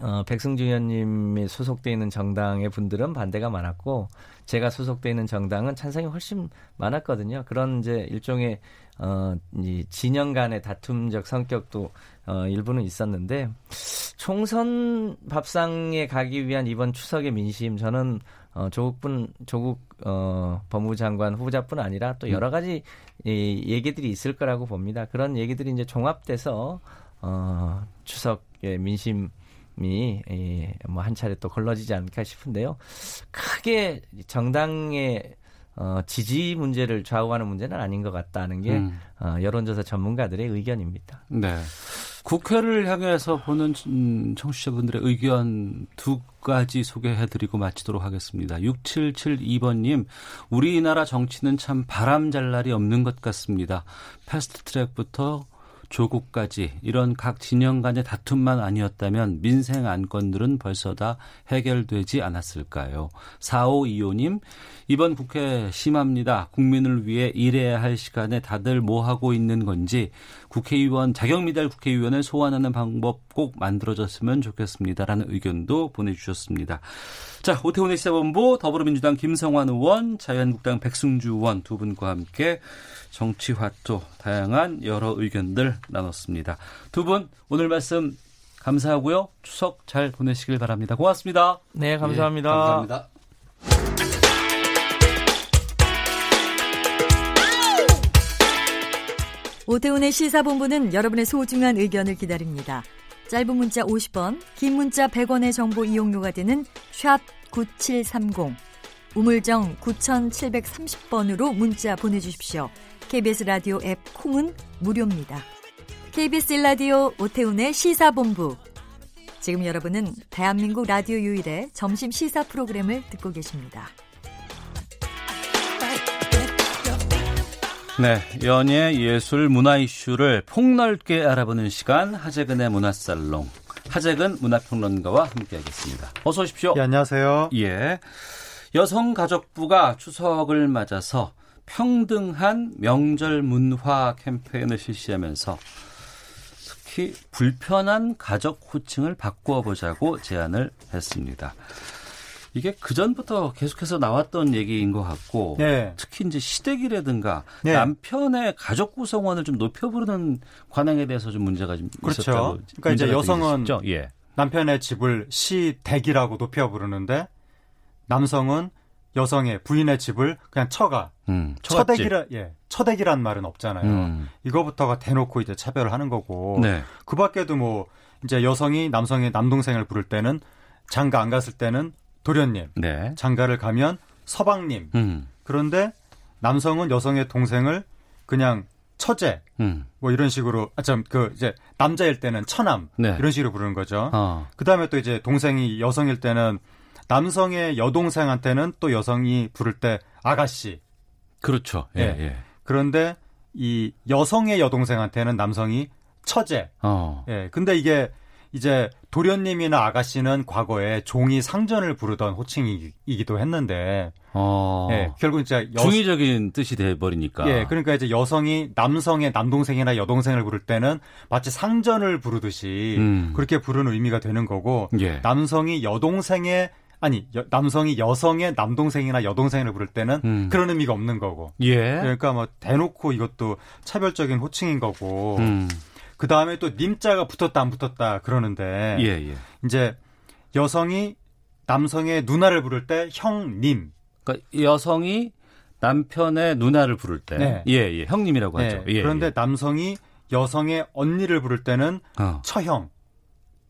어, 백승주 의원님이 소속돼 있는 정당의 분들은 반대가 많았고 제가 소속돼 있는 정당은 찬성이 훨씬 많았거든요. 그런 이제 일종의 어, 이 진영 간의 다툼적 성격도 어, 일부는 있었는데 총선 밥상에 가기 위한 이번 추석의 민심 저는 어, 조국분 조국 어, 법무부 장관 후보자뿐 아니라 또 여러 가지 이, 얘기들이 있을 거라고 봅니다. 그런 얘기들이 이제 종합돼서 어, 추석의 민심이 예, 뭐 한 차례 또 걸러지지 않을까 싶은데요. 크게 정당의 어, 지지 문제를 좌우하는 문제는 아닌 것 같다는 게 음. 어, 여론조사 전문가들의 의견입니다. 네. 국회를 향해서 보는 음, 청취자분들의 의견 두 가지 소개해드리고 마치도록 하겠습니다. 6772번님, 우리나라 정치는 참 바람 잘 날이 없는 것 같습니다. 패스트 트랙부터 조국까지 이런 각 진영 간의 다툼만 아니었다면 민생 안건들은 벌써 다 해결되지 않았을까요? 4525님, 이번 국회 심합니다. 국민을 위해 일해야 할 시간에 다들 뭐 하고 있는 건지 국회의원, 자격미달 국회의원을 소환하는 방법 꼭 만들어졌으면 좋겠습니다. 라는 의견도 보내주셨습니다. 자, 오태훈의 시사본부 더불어민주당 김성환 의원, 자유한국당 백승주 의원 두 분과 함께 정치화도 다양한 여러 의견들 나눴습니다. 두 분 오늘 말씀 감사하고요. 추석 잘 보내시길 바랍니다. 고맙습니다. 네, 감사합니다. 예, 감사합니다. 오태훈의 시사본부는 여러분의 소중한 의견을 기다립니다. 짧은 문자 50원, 긴 문자 100원의 정보 이용료가 되는 샵 9730, 우물정 9730번으로 문자 보내주십시오. KBS 라디오 앱 콩은 무료입니다. KBS 라디오 오태훈의 시사본부. 지금 여러분은 대한민국 라디오 유일의 점심 시사 프로그램을 듣고 계십니다. 네, 연예, 예술, 문화 이슈를 폭넓게 알아보는 시간 하재근의 문화살롱. 하재근 문화평론가와 함께하겠습니다. 어서 오십시오. 예, 안녕하세요. 예. 여성가족부가 추석을 맞아서 평등한 명절 문화 캠페인을 실시하면서 특히 불편한 가족 호칭을 바꾸어 보자고 제안을 했습니다. 이게 그 전부터 계속해서 나왔던 얘기인 것 같고 네. 특히 이제 시댁이라든가 네. 남편의 가족 구성원을 좀 높여 부르는 관행에 대해서 좀 문제가 좀 그렇죠. 있었다고 그러니까 이제 여성은. 예. 남편의 집을 시댁이라고 높여 부르는데 남성은 여성의 부인의 집을 그냥 처가. 음. 처댁이라 예. 처댁이란 말은 없잖아요. 음. 이거부터가 대놓고 이제 차별을 하는 거고. 네. 그 밖에도 뭐 이제 여성이 남성의 남동생을 부를 때는 장가 안 갔을 때는 도련님. 네. 장가를 가면 서방님. 음. 그런데 남성은 여성의 동생을 그냥 처제 음. 뭐 이런 식으로 아참그 이제 남자일 때는 처남 네. 이런 식으로 부르는 거죠. 어. 그다음에 또 이제 동생이 여성일 때는 남성의 여동생한테는 또 여성이 부를 때 아가씨. 그렇죠. 예, 예. 예. 그런데 이 여성의 여동생한테는 남성이 처제. 어. 예. 근데 이게 이제 도련님이나 아가씨는 과거에 종이 상전을 부르던 호칭이기도 했는데 어. 예. 결국 이제 여, 중의적인 뜻이 돼 버리니까. 예, 그러니까 이제 여성이 남성의 남동생이나 여동생을 부를 때는 마치 상전을 부르듯이 음. 그렇게 부르는 의미가 되는 거고 예. 남성이 여동생의 아니 여- 남성이 여성의 남동생이나 여동생을 부를 때는 음. 그런 의미가 없는 거고 예. 그러니까 뭐 대놓고 이것도 차별적인 호칭인 거고 음. 그 다음에 또 님자가 붙었다 안 붙었다 그러는데 예, 예. 이제 여성이 남성의 누나를 부를 때 형님 그러니까 여성이 남편의 누나를 부를 때, 네. 예, 예, 형님이라고 네, 하죠. 예, 그런데 예. 남성이 여성의 언니를 부를 때는 어, 처형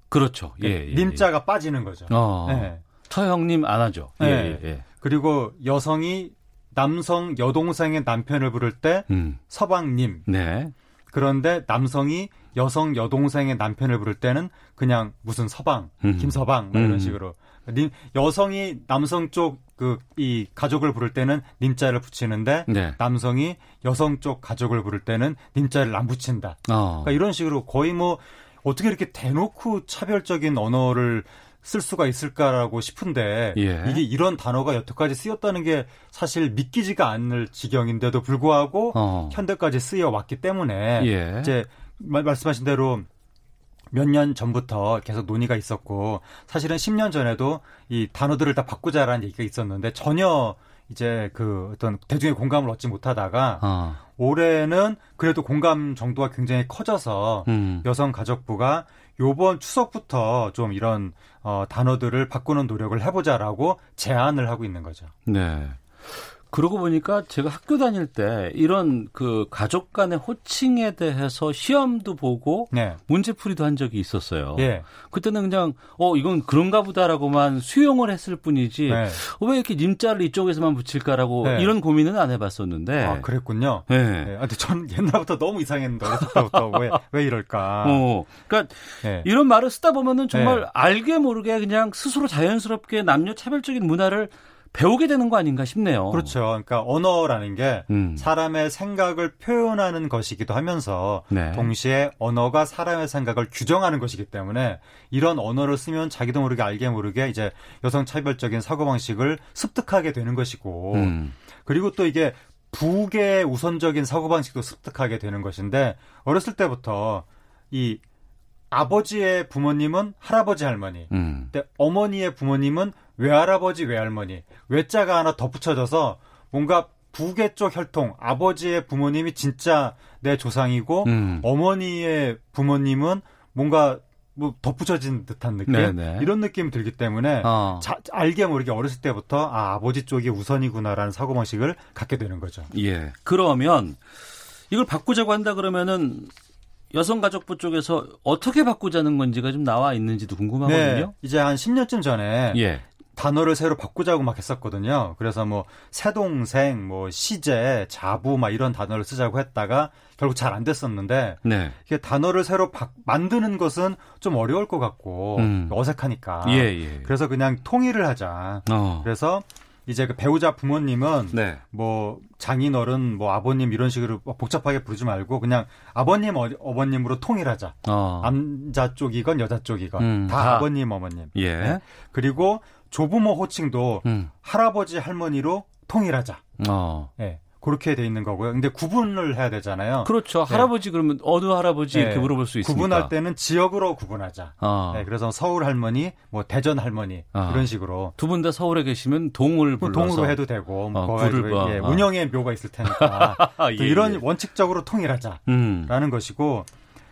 그렇죠. 예, 예, 님자가 빠지는 거죠. 예. 어, 네. 처형님 안 하죠. 예, 네. 예, 예. 그리고 여성이 남성 여동생의 남편을 부를 때 음, 서방님. 네. 그런데 남성이 여성 여동생의 남편을 부를 때는 그냥 무슨 서방, 음. 김서방 뭐 이런 음. 식으로. 님, 여성이 남성 쪽 그 이 가족을 부를 때는 님자를 붙이는데 네. 남성이 여성 쪽 가족을 부를 때는 님자를 안 붙인다. 어. 그러니까 이런 식으로 거의 뭐 어떻게 이렇게 대놓고 차별적인 언어를 쓸 수가 있을까라고 싶은데 예. 이게 이런 단어가 여태까지 쓰였다는 게 사실 믿기지가 않을 지경인데도 불구하고 어. 현대까지 쓰여 왔기 때문에 예. 이제 말, 말씀하신 대로 몇 년 전부터 계속 논의가 있었고 사실은 10년 전에도 이 단어들을 다 바꾸자라는 얘기가 있었는데 전혀 이제 그 어떤 대중의 공감을 얻지 못하다가 어. 올해는 그래도 공감 정도가 굉장히 커져서 음. 여성가족부가 요번 추석부터 좀 이런 어, 단어들을 바꾸는 노력을 해보자라고 제안을 하고 있는 거죠. 네. 그러고 보니까 제가 학교 다닐 때 이런 그 가족 간의 호칭에 대해서 시험도 보고 네. 문제풀이도 한 적이 있었어요. 예. 그때는 그냥 어 이건 그런가 보다라고만 수용을 했을 뿐이지 네. 어, 왜 이렇게 님자를 이쪽에서만 붙일까라고 네. 이런 고민은 안 해봤었는데. 아, 그랬군요. 네. 네. 아, 근데 전 옛날부터 너무 이상했는데 어렸을 때부터 왜, 왜 이럴까. 어, 그러니까 네. 이런 말을 쓰다 보면은 정말 네. 알게 모르게 그냥 스스로 자연스럽게 남녀 차별적인 문화를 배우게 되는 거 아닌가 싶네요. 그렇죠. 그러니까 언어라는 게 음. 사람의 생각을 표현하는 것이기도 하면서 네. 동시에 언어가 사람의 생각을 규정하는 것이기 때문에 이런 언어를 쓰면 자기도 모르게 알게 모르게 이제 여성 차별적인 사고 방식을 습득하게 되는 것이고 음. 그리고 또 이게 북의 우선적인 사고 방식도 습득하게 되는 것인데 어렸을 때부터 이 아버지의 부모님은 할아버지 할머니. 음. 근데 어머니의 부모님은 외할아버지 외할머니. 외자가 하나 덧붙여져서 뭔가 부계 쪽 혈통 아버지의 부모님이 진짜 내 조상이고 음. 어머니의 부모님은 뭔가 뭐 덧붙여진 듯한 느낌 네네. 이런 느낌이 들기 때문에 어. 자- 알게 모르게 어렸을 때부터 아 아버지 쪽이 우선이구나라는 사고 방식을 갖게 되는 거죠. 예. 그러면 이걸 바꾸자고 한다 그러면은 여성가족부 쪽에서 어떻게 바꾸자는 건지가 좀 나와 있는지도 궁금하거든요. 네, 이제 한 10년쯤 전에 예. 단어를 새로 바꾸자고 막 했었거든요. 그래서 뭐 새동생, 뭐 시제, 자부 막 이런 단어를 쓰자고 했다가 결국 잘 안 됐었는데 네. 이게 단어를 새로 바- 만드는 것은 좀 어려울 것 같고 음. 어색하니까. 예, 예. 그래서 그냥 통일을 하자. 어. 그래서 이제 그 배우자 부모님은 네. 뭐 장인어른, 뭐 아버님 이런 식으로 복잡하게 부르지 말고 그냥 아버님, 어, 어머님으로 통일하자. 어. 남자 쪽이건 여자 쪽이건 음, 다, 다. 아버님, 어머님. 예. 네. 그리고 조부모 호칭도 음. 할아버지, 할머니로 통일하자. 어. 예. 그렇게 돼 있는 거고요. 근데 구분을 해야 되잖아요. 그렇죠. 네. 할아버지 그러면 어느 할아버지 네. 이렇게 물어볼 수 있으니까. 구분할 때는 지역으로 구분하자. 어. 네, 그래서 서울 할머니, 뭐 대전 할머니 아. 이런 식으로 두 분 다 서울에 계시면 동을 뭐 불러서 동으로 해도 되고 뭐 어, 봐. 예, 아. 운영의 묘가 있을 테니까 예, 또 이런 예. 원칙적으로 통일하자라는 음. 것이고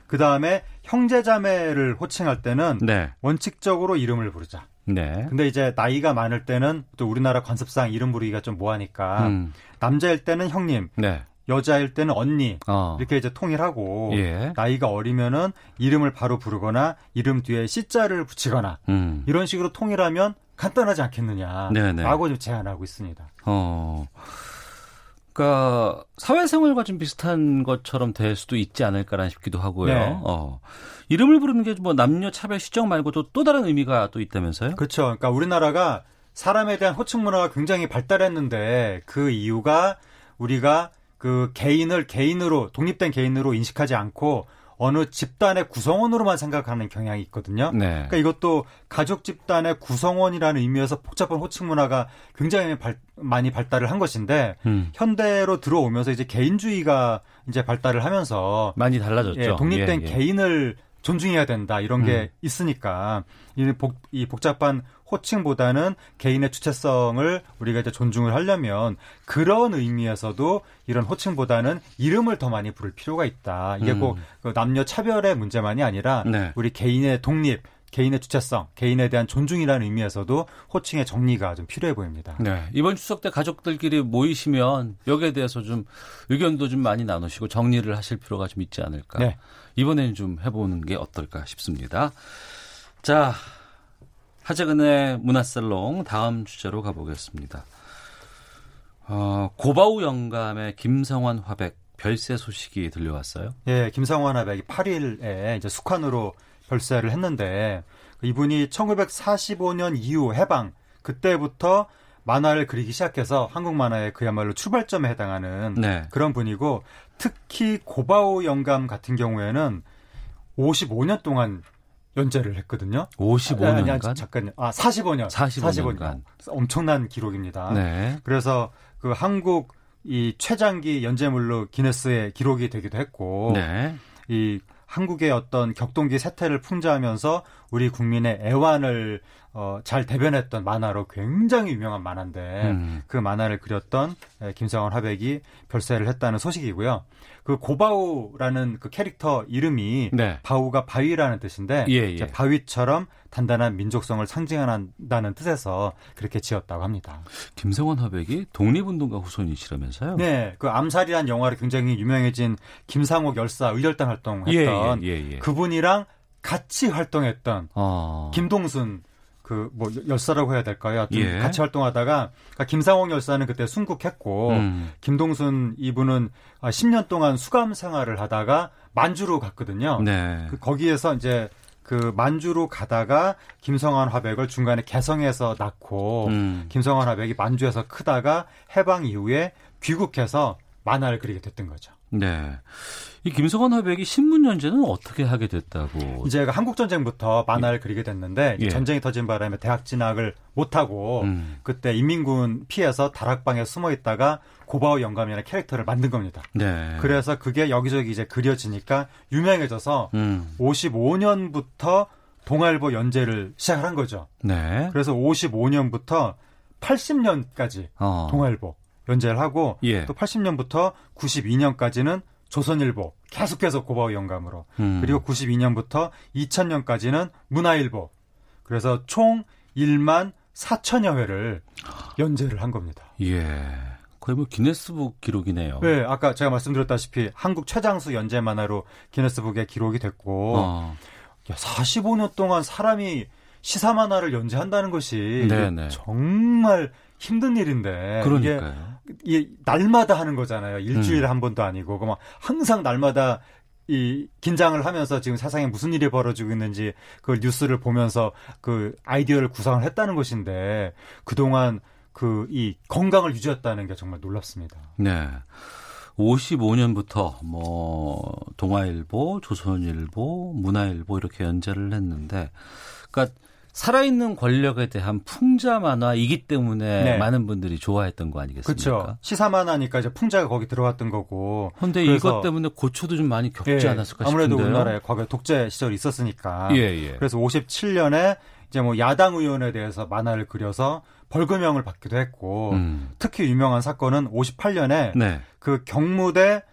그 다음에 형제자매를 호칭할 때는 네. 원칙적으로 이름을 부르자. 네. 근데 이제 나이가 많을 때는 또 우리나라 관습상 이름 부르기가 좀 뭐하니까 음. 남자일 때는 형님, 네. 여자일 때는 언니 어. 이렇게 이제 통일하고 예. 나이가 어리면은 이름을 바로 부르거나 이름 뒤에 시자를 붙이거나 음. 이런 식으로 통일하면 간단하지 않겠느냐라고 네네. 좀 제안하고 있습니다. 어. 그러니까 사회생활과 좀 비슷한 것처럼 될 수도 있지 않을까라 싶기도 하고요. 네. 어. 이름을 부르는 게 뭐 남녀 차별 시정 말고도 또 다른 의미가 또 있다면서요? 그렇죠. 그러니까 우리나라가 사람에 대한 호칭 문화가 굉장히 발달했는데 그 이유가 우리가 그 개인을 개인으로 독립된 개인으로 인식하지 않고 어느 집단의 구성원으로만 생각하는 경향이 있거든요. 네. 그러니까 이것도 가족 집단의 구성원이라는 의미에서 복잡한 호칭 문화가 굉장히 발- 많이 발달을 한 것인데 음. 현대로 들어오면서 이제 개인주의가 이제 발달을 하면서 많이 달라졌죠. 예, 독립된 예, 예. 개인을 존중해야 된다 이런 게 음. 있으니까 이, 복, 이 복잡한 호칭보다는 개인의 주체성을 우리가 이제 존중을 하려면 그런 의미에서도 이런 호칭보다는 이름을 더 많이 부를 필요가 있다. 이게 음. 꼭 그 남녀 차별의 문제만이 아니라 네. 우리 개인의 독립, 개인의 주체성, 개인에 대한 존중이라는 의미에서도 호칭의 정리가 좀 필요해 보입니다. 네. 이번 추석 때 가족들끼리 모이시면 여기에 대해서 좀 의견도 좀 많이 나누시고 정리를 하실 필요가 좀 있지 않을까. 네. 이번에는 좀 해보는 게 어떨까 싶습니다. 자, 하재근의 문화살롱 다음 주제로 가보겠습니다. 어, 고바우 영감의 김성환 화백 별세 소식이 들려왔어요. 예, 김상환 화백이 8일에 이제 숙환으로 별세를 했는데 이분이 1945년 이후 해방 그때부터 만화를 그리기 시작해서 한국 만화의 그야말로 출발점에 해당하는 네. 그런 분이고 특히 고바오 영감 같은 경우에는 55년 동안 연재를 했거든요. 55년간? 아니, 아니, 잠깐요. 아, 45년. 45 년간. 엄청난 기록입니다. 네. 그래서 그 한국 이 최장기 연재물로 기네스의 기록이 되기도 했고 네. 이 한국의 어떤 격동기 세태를 풍자하면서 우리 국민의 애환을 어, 잘 대변했던 만화로 굉장히 유명한 만화인데 음. 그 만화를 그렸던 에, 김상원 화백이 별세를 했다는 소식이고요. 그 고바우라는 그 캐릭터 이름이 네. 바우가 바위라는 뜻인데 예, 예. 바위처럼 단단한 민족성을 상징한다는 뜻에서 그렇게 지었다고 합니다. 김성환 화백이 독립운동가 후손이시라면서요? 네, 그 암살이란 영화로 굉장히 유명해진 김상옥 열사 의열단 활동했던 예, 예, 예, 예. 그분이랑 같이 활동했던 어. 김동순 그뭐 열사라고 해야 될까요? 예. 같이 활동하다가 그러니까 김상옥 열사는 그때 순국했고 음. 김동순 이분은 10년 동안 수감 생활을 하다가 만주로 갔거든요. 네. 그 거기에서 이제 그 만주로 가다가 김성환 화백을 중간에 개성에서 낳고 음. 김성환 화백이 만주에서 크다가 해방 이후에 귀국해서 만화를 그리게 됐던 거죠. 네. 이 김성원 화백이 신문 연재는 어떻게 하게 됐다고? 이제 한국 전쟁부터 만화를 그리게 됐는데 예. 전쟁이 터진 바람에 대학 진학을 못 하고 음. 그때 인민군 피해서 다락방에 숨어 있다가 고바오 영감이라는 캐릭터를 만든 겁니다. 네. 그래서 그게 여기저기 이제 그려지니까 유명해져서 음. 55년부터 동아일보 연재를 시작을 한 거죠. 네. 그래서 55년부터 80년까지 어. 동아일보 연재를 하고 예. 또 80년부터 92년까지는 조선일보 계속해서 고바오 영감으로 음. 그리고 92년부터 2000년까지는 문화일보 그래서 총 1만 4천여 회를 연재를 한 겁니다. 예. 거의 뭐 기네스북 기록이네요. 네, 아까 제가 말씀드렸다시피 한국 최장수 연재 만화로 기네스북에 기록이 됐고 어. 야, 45년 동안 사람이 시사 만화를 연재한다는 것이 네네. 정말 힘든 일인데 그러니까요. 이게, 이게 날마다 하는 거잖아요. 일주일에 음. 한 번도 아니고 그막 항상 날마다 이 긴장을 하면서 지금 세상에 무슨 일이 벌어지고 있는지 그 뉴스를 보면서 그 아이디어를 구상을 했다는 것인데 그동안 그 이 건강을 유지했다는 게 정말 놀랍습니다. 네. 55년부터 뭐 동아일보, 조선일보, 문화일보 이렇게 연재를 했는데 그러니까 살아있는 권력에 대한 풍자 만화이기 때문에 네. 많은 분들이 좋아했던 거 아니겠습니까? 그렇죠. 시사만 하니까 이제 풍자가 거기 들어갔던 거고. 근데 그래서- 이것 때문에 고초도 좀 많이 겪지 예, 않았을까 아무래도 싶은데요. 우리나라에 과거에 독재 시절이 있었으니까. 예, 예. 그래서 57년에 이제 뭐 야당 의원에 대해서 만화를 그려서 벌금형을 받기도 했고 음. 특히 유명한 사건은 58년에 네. 그 경무대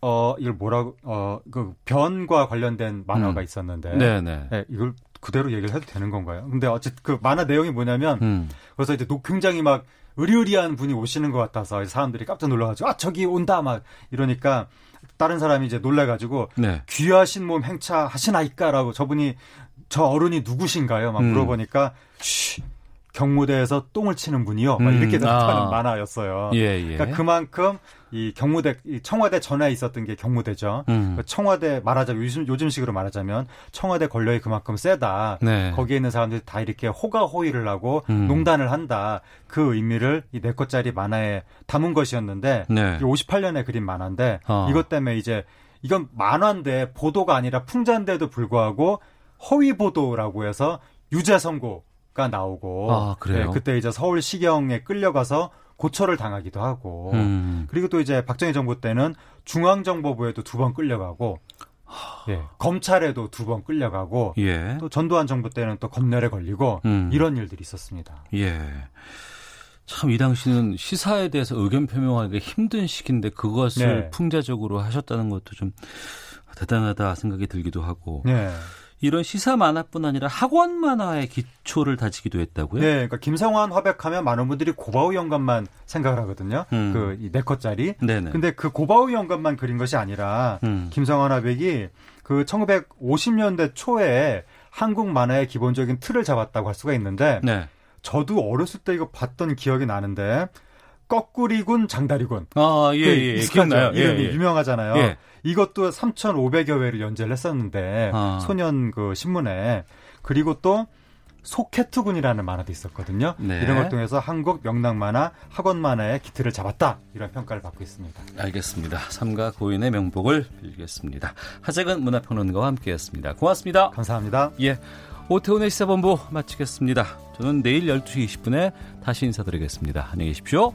어 이걸 뭐라고 어 그 변과 관련된 만화가 음. 있었는데 네, 네. 예, 이걸 그대로 얘기를 해도 되는 건가요? 근데 어쨌든 그 만화 내용이 뭐냐면 음. 그래서 이제 노- 굉장히 막 의리의리한 분이 오시는 것 같아서 사람들이 깜짝 놀라가지고 아 저기 온다 막 이러니까 다른 사람이 이제 놀라가지고 네. 귀하신 몸 행차 하시나이까라고 저분이 저 어른이 누구신가요? 막 음. 물어보니까 쉬, 경무대에서 똥을 치는 분이요. 막 음, 이렇게 나타나는 아. 만화였어요. 예, 예. 그러니까 그만큼 이 경무대 이 청와대 전에 있었던 게 경무대죠. 음. 그 청와대 말하자면 요즘 요즘식으로 말하자면 청와대 권력이 그만큼 세다. 네. 거기에 있는 사람들이 다 이렇게 호가호의를 하고 음. 농단을 한다. 그 의미를 이 네 것짜리 만화에 담은 것이었는데 네. 58년에 그린 만화인데 어. 이것 때문에 이제 이건 만화인데 보도가 아니라 풍자인데도 불구하고 허위 보도라고 해서 유죄 선고 가 나오고 아, 그래요? 네, 그때 이제 서울 시경에 끌려가서 고초를 당하기도 하고 음. 그리고 또 이제 박정희 정부 때는 중앙정보부에도 두 번 끌려가고 예, 검찰에도 두 번 끌려가고 예. 또 전두환 정부 때는 또 검열에 걸리고 음. 이런 일들이 있었습니다. 예. 참 이 당시는 시사에 대해서 의견 표명하기가 힘든 시기인데 그것을 네. 풍자적으로 하셨다는 것도 좀 대단하다 생각이 들기도 하고 네. 이런 시사 만화뿐 아니라 학원 만화의 기초를 다지기도 했다고요? 네, 그러니까 김성환 화백하면 많은 분들이 고바우 영감만 생각을 하거든요. 음. 그이 네컷짜리. 네네. 근데 그 고바우 영감만 그린 것이 아니라 음. 김성환 화백이 그 1950년대 초에 한국 만화의 기본적인 틀을 잡았다고 할 수가 있는데 네. 저도 어렸을 때 이거 봤던 기억이 나는데 거꾸리군 장다리군. 아, 예, 그 예, 예. 익숙하죠? 기억나요. 예, 이름이 예. 유명하잖아요. 예. 이것도 3,500여 회를 연재를 했었는데 아. 소년 그 신문에 그리고 또 소케트군이라는 만화도 있었거든요. 네. 이런 걸 통해서 한국 명랑 만화, 학원 만화의 기틀을 잡았다 이런 평가를 받고 있습니다. 알겠습니다. 삼가 고인의 명복을 빌겠습니다. 하재근 문화평론가와 함께했습니다. 고맙습니다. 감사합니다. 예. 오태훈의 시사본부 마치겠습니다. 저는 내일 12시 20분에 다시 인사드리겠습니다. 안녕히 계십시오.